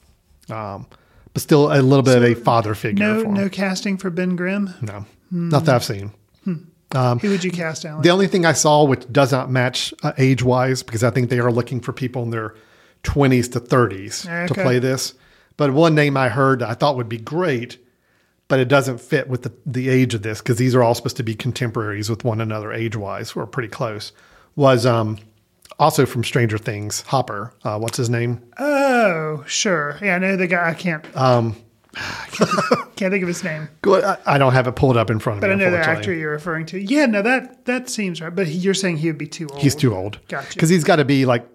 um, but still a little bit of a father figure. No no casting for Ben Grimm. no, not that I've seen. Who would you cast, Alan? The only thing I saw which does not match uh, age wise, because I think they are looking for people in their 20s to 30s to play this. But one name I heard I thought would be great, but it doesn't fit with the, the age of this because these are all supposed to be contemporaries with one another age wise. We're pretty close. Was um, also from Stranger Things, Hopper. Uh, what's his name? oh, sure. Yeah, I know the guy. I can't. Um, can't think of his name, I, I don't have it pulled up in front of but I me. know the actor you're referring to. Yeah, no, that that seems right. But you're saying he would be too old. He's too old. Gotcha. Because he's got to be like,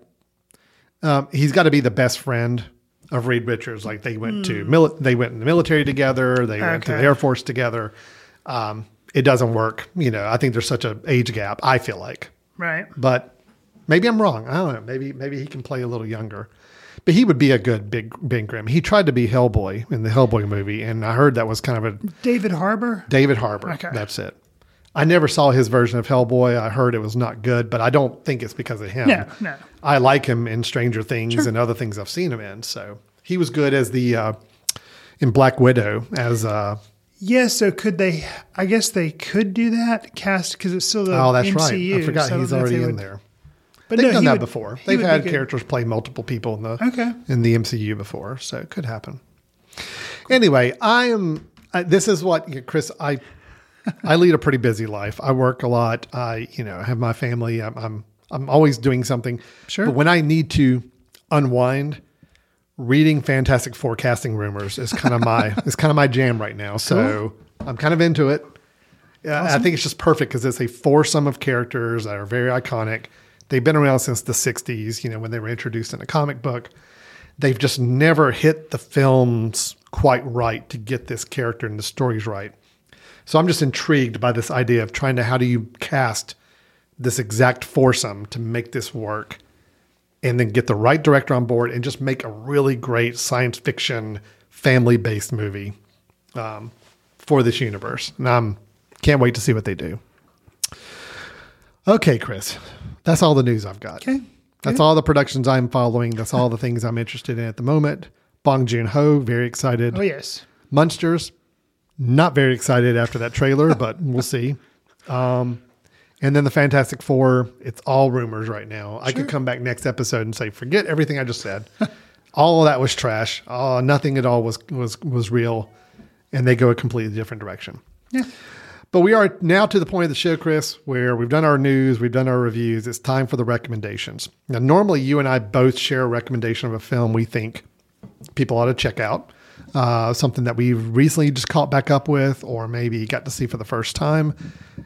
um, he's got to be the best friend of Reed Richards. Like they went to mili- they went in the military together. They went to the Hmm. Air Force together. Um, it doesn't work. You know, I think there's such an age gap. I feel like, Right. but maybe I'm wrong. I don't know. Maybe maybe he can play a little younger. But he would be a good big Ben Grimm. He tried to be Hellboy in the Hellboy movie, and I heard that was kind of a David Harbour. David Harbour. Okay. That's it. I never saw his version of Hellboy. I heard it was not good, but I don't think it's because of him. No, no. I like him in Stranger Things Sure. and other things I've seen him in. So he was good as the uh, in Black Widow as uh, Yeah, so could they? I guess they could do that cast because it's still the oh that's MCU. right. I forgot so he's if already in would- there. But They've no, done that would- before. They've had characters play multiple people in the Okay. in the MCU before, so it could happen. Anyway, I am. I, this is what yeah, Chris. I I lead a pretty busy life. I work a lot. I you know have my family. I'm I'm, I'm always doing something. Sure. But when I need to unwind, reading Fantastic Four casting rumors is kind of my is kind of my jam right now. So I'm kind of into it. Yeah, I think it's just perfect because it's a foursome of characters that are very iconic. They've been around since the 60s, you know, when they were introduced in a comic book. They've just never hit the films quite right to get this character and the stories right. So I'm just intrigued by this idea of trying to how do you cast this exact foursome to make this work and then get the right director on board and just make a really great science fiction family based movie um, for this universe. And I'm can't wait to see what they do. Okay, Chris, that's all the news I've got. Okay. That's all the productions I'm following. That's all the things I'm interested in at the moment. Bong Joon Ho, very excited. Oh yes. Munsters, not very excited after that trailer, but we'll see. Um, and then the Fantastic Four, it's all rumors right now. I could come back next episode and say, forget everything I just said. all of that was trash. Oh, nothing at all was was was real, and they go a completely different direction. Yeah. But we are now to the point of the show, Chris, where we've done our news, we've done our reviews. It's time for the recommendations. Now, normally you and I both share a recommendation of a film we think people ought to check out, uh, something that we've recently just caught back up with, or maybe got to see for the first time,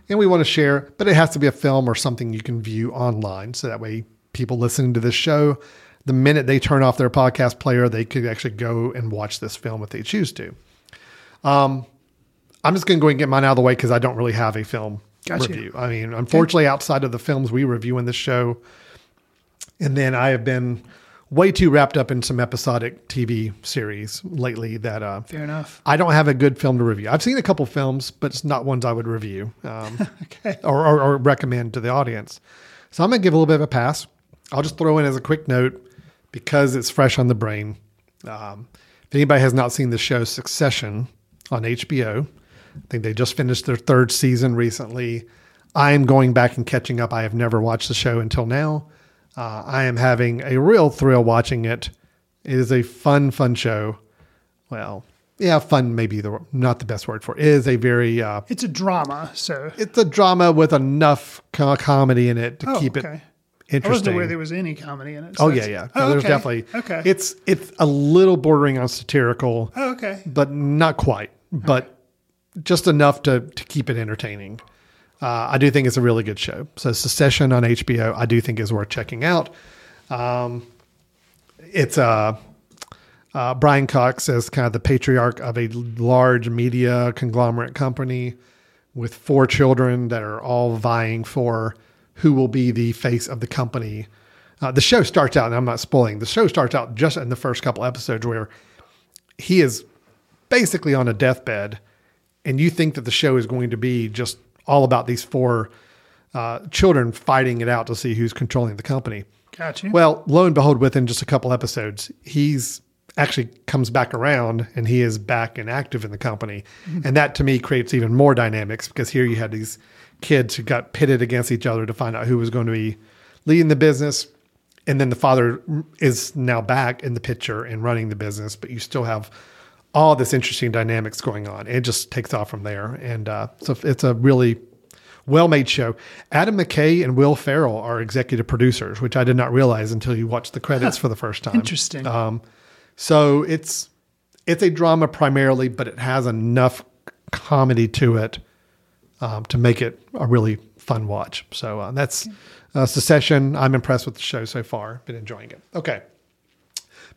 and we want to share. But it has to be a film or something you can view online, so that way people listening to this show, the minute they turn off their podcast player, they could actually go and watch this film if they choose to. Um, I'm just going to go and get mine out of the way because I don't really have a film Gotcha. review. I mean, unfortunately, outside of the films we review in this show, and then I have been way too wrapped up in some episodic TV series lately that uh, Fair enough. I don't have a good film to review. I've seen a couple films, but it's not ones I would review um, or, or, or recommend to the audience. So I'm going to give a little bit of a pass. I'll just throw in as a quick note because it's fresh on the brain. Um, if anybody has not seen the show Succession on HBO, I think they just finished their third season recently. I am going back and catching up. I have never watched the show until now. Uh, I am having a real thrill watching it. It is a fun, fun show. Well, yeah, fun maybe the not the best word for it. It is a very uh, It's a drama, so it's a drama with enough co- comedy in it to Oh, keep okay. it I wasn't interesting. aware there was any comedy in it. oh so yeah, that's- yeah. Oh, No, there's okay. definitely okay. It's it's a little bordering on satirical, Oh, okay. but not quite. But just enough to to keep it entertaining. Uh, I do think it's a really good show. So Succession on HBO, I do think is worth checking out. Um, it's uh, uh, Brian Cox as kind of the patriarch of a large media conglomerate company with four children that are all vying for who will be the face of the company. Uh, the show starts out, and I'm not spoiling. The show starts out just in the first couple episodes where he is basically on a deathbed, and you think that the show is going to be just all about these four uh, children fighting it out to see who's controlling the company. Gotcha. Well, lo and behold, within just a couple episodes, he's actually comes back around and he is back and active in the company. And that to me creates even more dynamics because here you had these kids who got pitted against each other to find out who was going to be leading the business. And then the father is now back in the picture and running the business, but you still have all this interesting dynamics going on. It just takes off from there. And uh, so it's a really well made show. Adam McKay and Will Ferrell are executive producers, which I did not realize until you watched the credits Huh. for the first time. Interesting. Um, so it's it's a drama primarily, but it has enough comedy to it um, to make it a really fun watch. So uh, that's uh, Succession. I'm impressed with the show so far. Been enjoying it. Okay.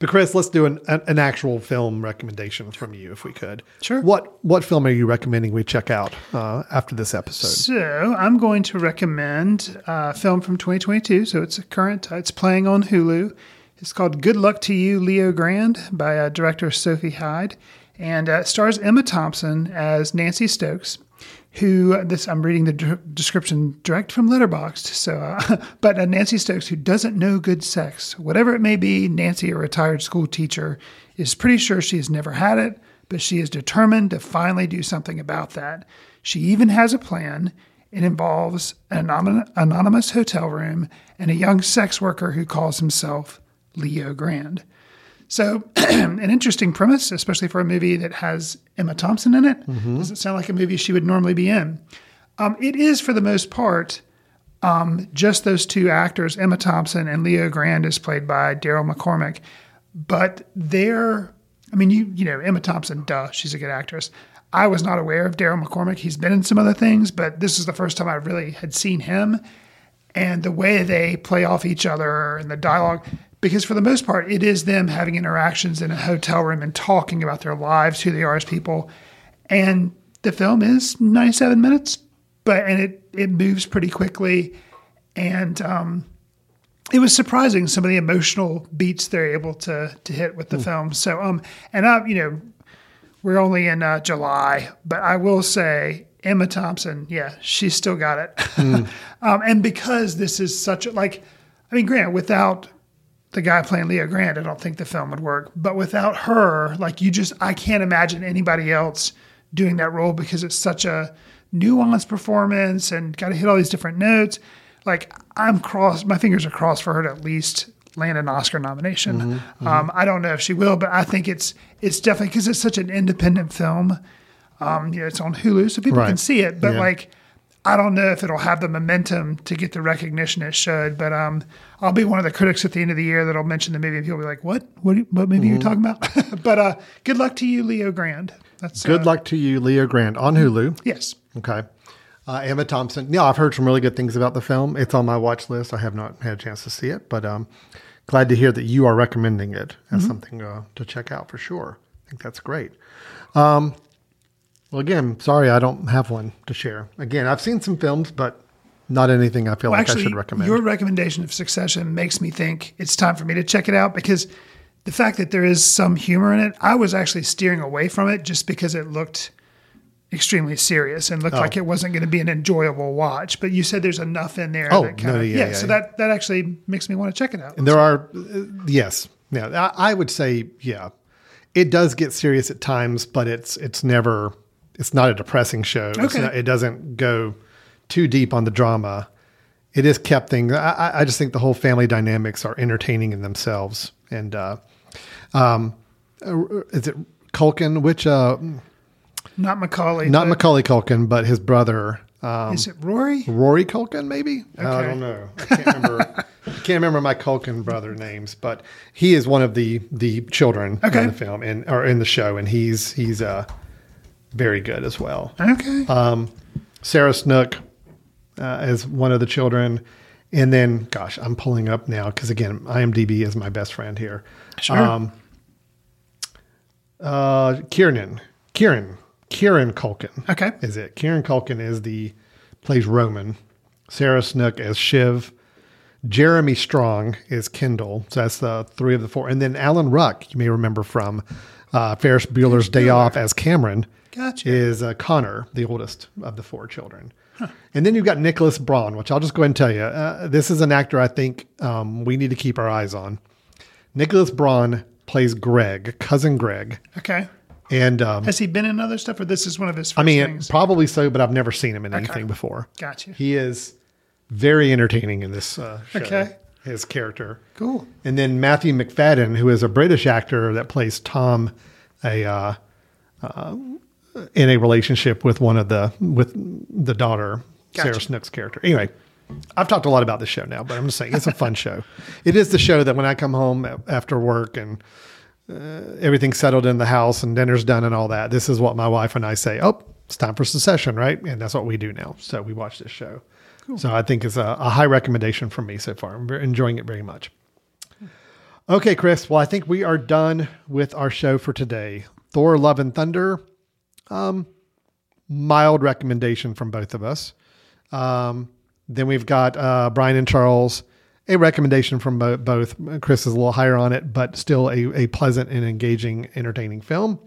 But Chris, let's do an, an, actual film recommendation from you, if we could. Sure. What what film are you recommending we check out uh, after this episode? So I'm going to recommend a film from 2022. So it's a current. It's playing on Hulu. It's called Good Luck to You, Leo Grande by uh, director Sophie Hyde. And uh, stars Emma Thompson as Nancy Stokes, who this I'm reading the d- description direct from Letterboxd. So, uh, but uh, Nancy Stokes, who doesn't know good sex, whatever it may be, Nancy, a retired school teacher, is pretty sure she has never had it, but she is determined to finally do something about that. She even has a plan. It involves an anonymous hotel room and a young sex worker who calls himself Leo Grande. So, an interesting premise, especially for a movie that has Emma Thompson in it. Mm-hmm. Doesn't sound like a movie she would normally be in. Um, it is, for the most part, um, just those two actors, Emma Thompson and Leo Grande, is played by Daryl McCormack. But they're, I mean, you you know, Emma Thompson, duh, she's a good actress. I was not aware of Daryl McCormack. He's been in some other things, but this is the first time I really had seen him. And the way they play off each other and the dialogue, because for the most part, it is them having interactions in a hotel room and talking about their lives, who they are as people. And the film is 97 minutes, but and it it moves pretty quickly, and um, it was surprising some of the emotional beats they're able to to hit with the film. So um, and I you know we're only in uh, July, but I will say Emma Thompson, yeah, she's still got it. um, and because this is such a like, I mean, Grant, without the guy playing Leo Grande, I don't think the film would work. But without her, like you just, I can't imagine anybody else doing that role because it's such a nuanced performance and got to hit all these different notes. Like I'm crossed, my fingers are crossed for her to at least land an Oscar nomination. Mm-hmm, Um, I don't know if she will, but I think it's it's definitely because it's such an independent film. Um, you know, it's on Hulu, so people Right. can see it. But Yeah. like, I don't know if it'll have the momentum to get the recognition it should. But um, I'll be one of the critics at the end of the year that'll mention the movie, and people will be like, "What? What? What movie are you talking about?" but uh, good luck to you, Leo Grande. That's Mm-hmm. Good uh, luck to you, Leo Grande, on Hulu. Yes. Okay. Uh, Emma Thompson. Yeah, I've heard some really good things about the film. It's on my watch list. I have not had a chance to see it, but um, glad to hear that you are recommending it as Mhm. something uh, to check out for sure. I think that's great. Um, well, again, sorry I don't have one to share. Again, I've seen some films, but not anything I feel Well, like actually, I should recommend. your recommendation of Succession makes me think it's time for me to check it out because the fact that there is some humor in it, I was actually steering away from it just because it looked extremely serious and looked Oh. like it wasn't going to be an enjoyable watch. But you said there's enough in there. Oh, no, of, yeah, yeah, yeah, So yeah. that that actually makes me want to check it out. And there are, uh, yes, yeah. I, I would say, yeah, it does get serious at times, but it's it's never, it's not a depressing show. Okay. not- it doesn't go too deep on the drama. It is kept things. I, I- just think the whole family dynamics are entertaining in themselves. And uh, um, uh, is it Culkin? Which uh, Not Macaulay. not Macaulay Culkin, but his brother. Um, Is it Rory? Rory Culkin, maybe? I don't know. I can't remember. I can't remember my Culkin brother names, but he is one of the the children Okay. in the film and or in the show, and he's he's uh very good as well. Okay. Um, Sarah Snook uh, as one of the children, and then gosh, I'm pulling up now because again, IMDb is my best friend here. Sure. Um, uh, Kieran, Kieran, Kieran Culkin. Okay. Is it Kieran Culkin is the plays Roman, Sarah Snook as Shiv, Jeremy Strong is Kendall. So that's the three of the four, and then Alan Ruck, you may remember from uh, Ferris Bueller's Day Off as Cameron. Gotcha. Is uh, Connor the oldest of the four children? And then you've got Nicholas Braun, which I'll just go ahead and tell you. Uh, this is an actor I think um, we need to keep our eyes on. Nicholas Braun plays Greg, cousin Greg, Okay. and um, Has he been in other stuff, or this is one of his first I mean, things? probably so, but I've never seen him in Okay. anything before. Gotcha. He is very entertaining in this uh, show. Okay. His character. Cool. And then Matthew Macfadyen, who is a British actor that plays Tom, a uh, uh, in a relationship with one of the with the daughter, Sarah Snook's character. Anyway, I've talked a lot about this show now, but I'm just saying it's a fun show. It is the show that when I come home after work and uh, everything's settled in the house and dinner's done and all that, this is what my wife and I say. Oh, it's time for Succession, right? And that's what we do now. So we watch this show. So I think it's a, a high recommendation from me so far. I'm enjoying it very much. Okay, Chris. Well, I think we are done with our show for today. Thor: Love and Thunder. Um, mild recommendation from both of us. Um, then we've got uh, Brian and Charles a recommendation from bo- both. Chris is a little higher on it, but still a, a pleasant and engaging, entertaining film.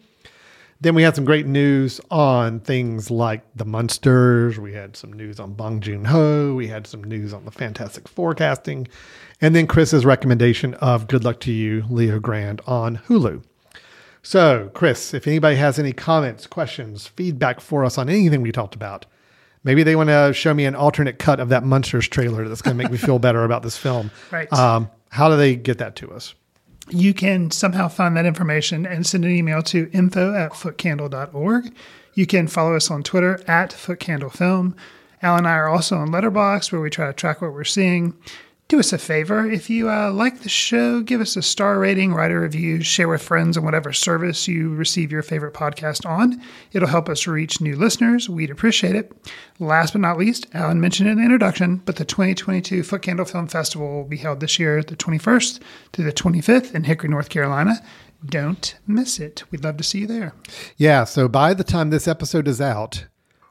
Then we had some great news on things like the Munsters. We had some news on Bong Joon Ho. We had some news on the Fantastic Four casting. And then Chris's recommendation of Good Luck to You, Leo Grande on Hulu. So, Chris, if anybody has any comments, questions, feedback for us on anything we talked about, maybe they want to show me an alternate cut of that Munsters trailer that's going to make me feel better about this film. Right. Um, how do they get that to us? You can somehow find that information and send an email to info at footcandle.org. You can follow us on Twitter at footcandlefilm. Al and I are also on Letterboxd where we try to track what we're seeing. Do us a favor. If you uh, like the show, give us a star rating, write a review, share with friends on whatever service you receive your favorite podcast on. It'll help us reach new listeners. We'd appreciate it. Last but not least, Alan mentioned in the introduction, but the 2022 Foot Candle Film Festival will be held this year, the 21st to the 25th in Hickory, North Carolina. Don't miss it. We'd love to see you there. Yeah. So by the time this episode is out,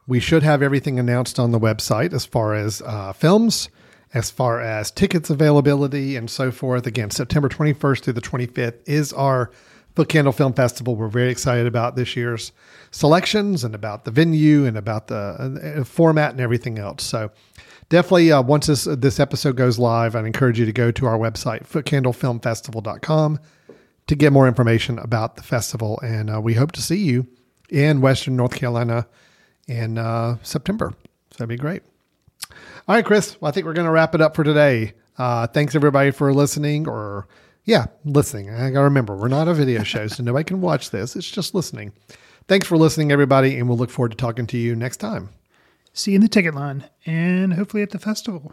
we should have everything announced on the website as far as uh, films, as far as tickets availability, and so forth. Again, September 21st through the 25th is our Foot Candle Film Festival. We're very excited about this year's selections and about the venue and about the uh, format and everything else. So definitely, uh, once this this episode goes live, I'd encourage you to go to our website, footcandlefilmfestival.com, to get more information about the festival. And uh, we hope to see you in Western North Carolina in uh, September. So that'd be great. All right, Chris. Well, I think we're going to wrap it up for today. Uh, thanks everybody for listening or yeah, listening. I got to remember, we're not a video show, so nobody can watch this. It's just listening. Thanks for listening, everybody, and we'll look forward to talking to you next time. See you in the ticket line and hopefully at the festival.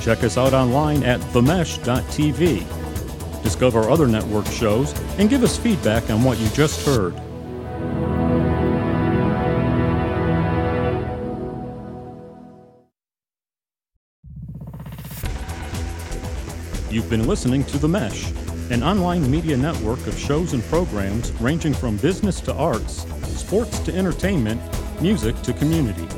Check us out online at themesh.tv. Discover other network shows and give us feedback on what you just heard. You've been listening to The Mesh, an online media network of shows and programs ranging from business to arts, sports to entertainment, music to community.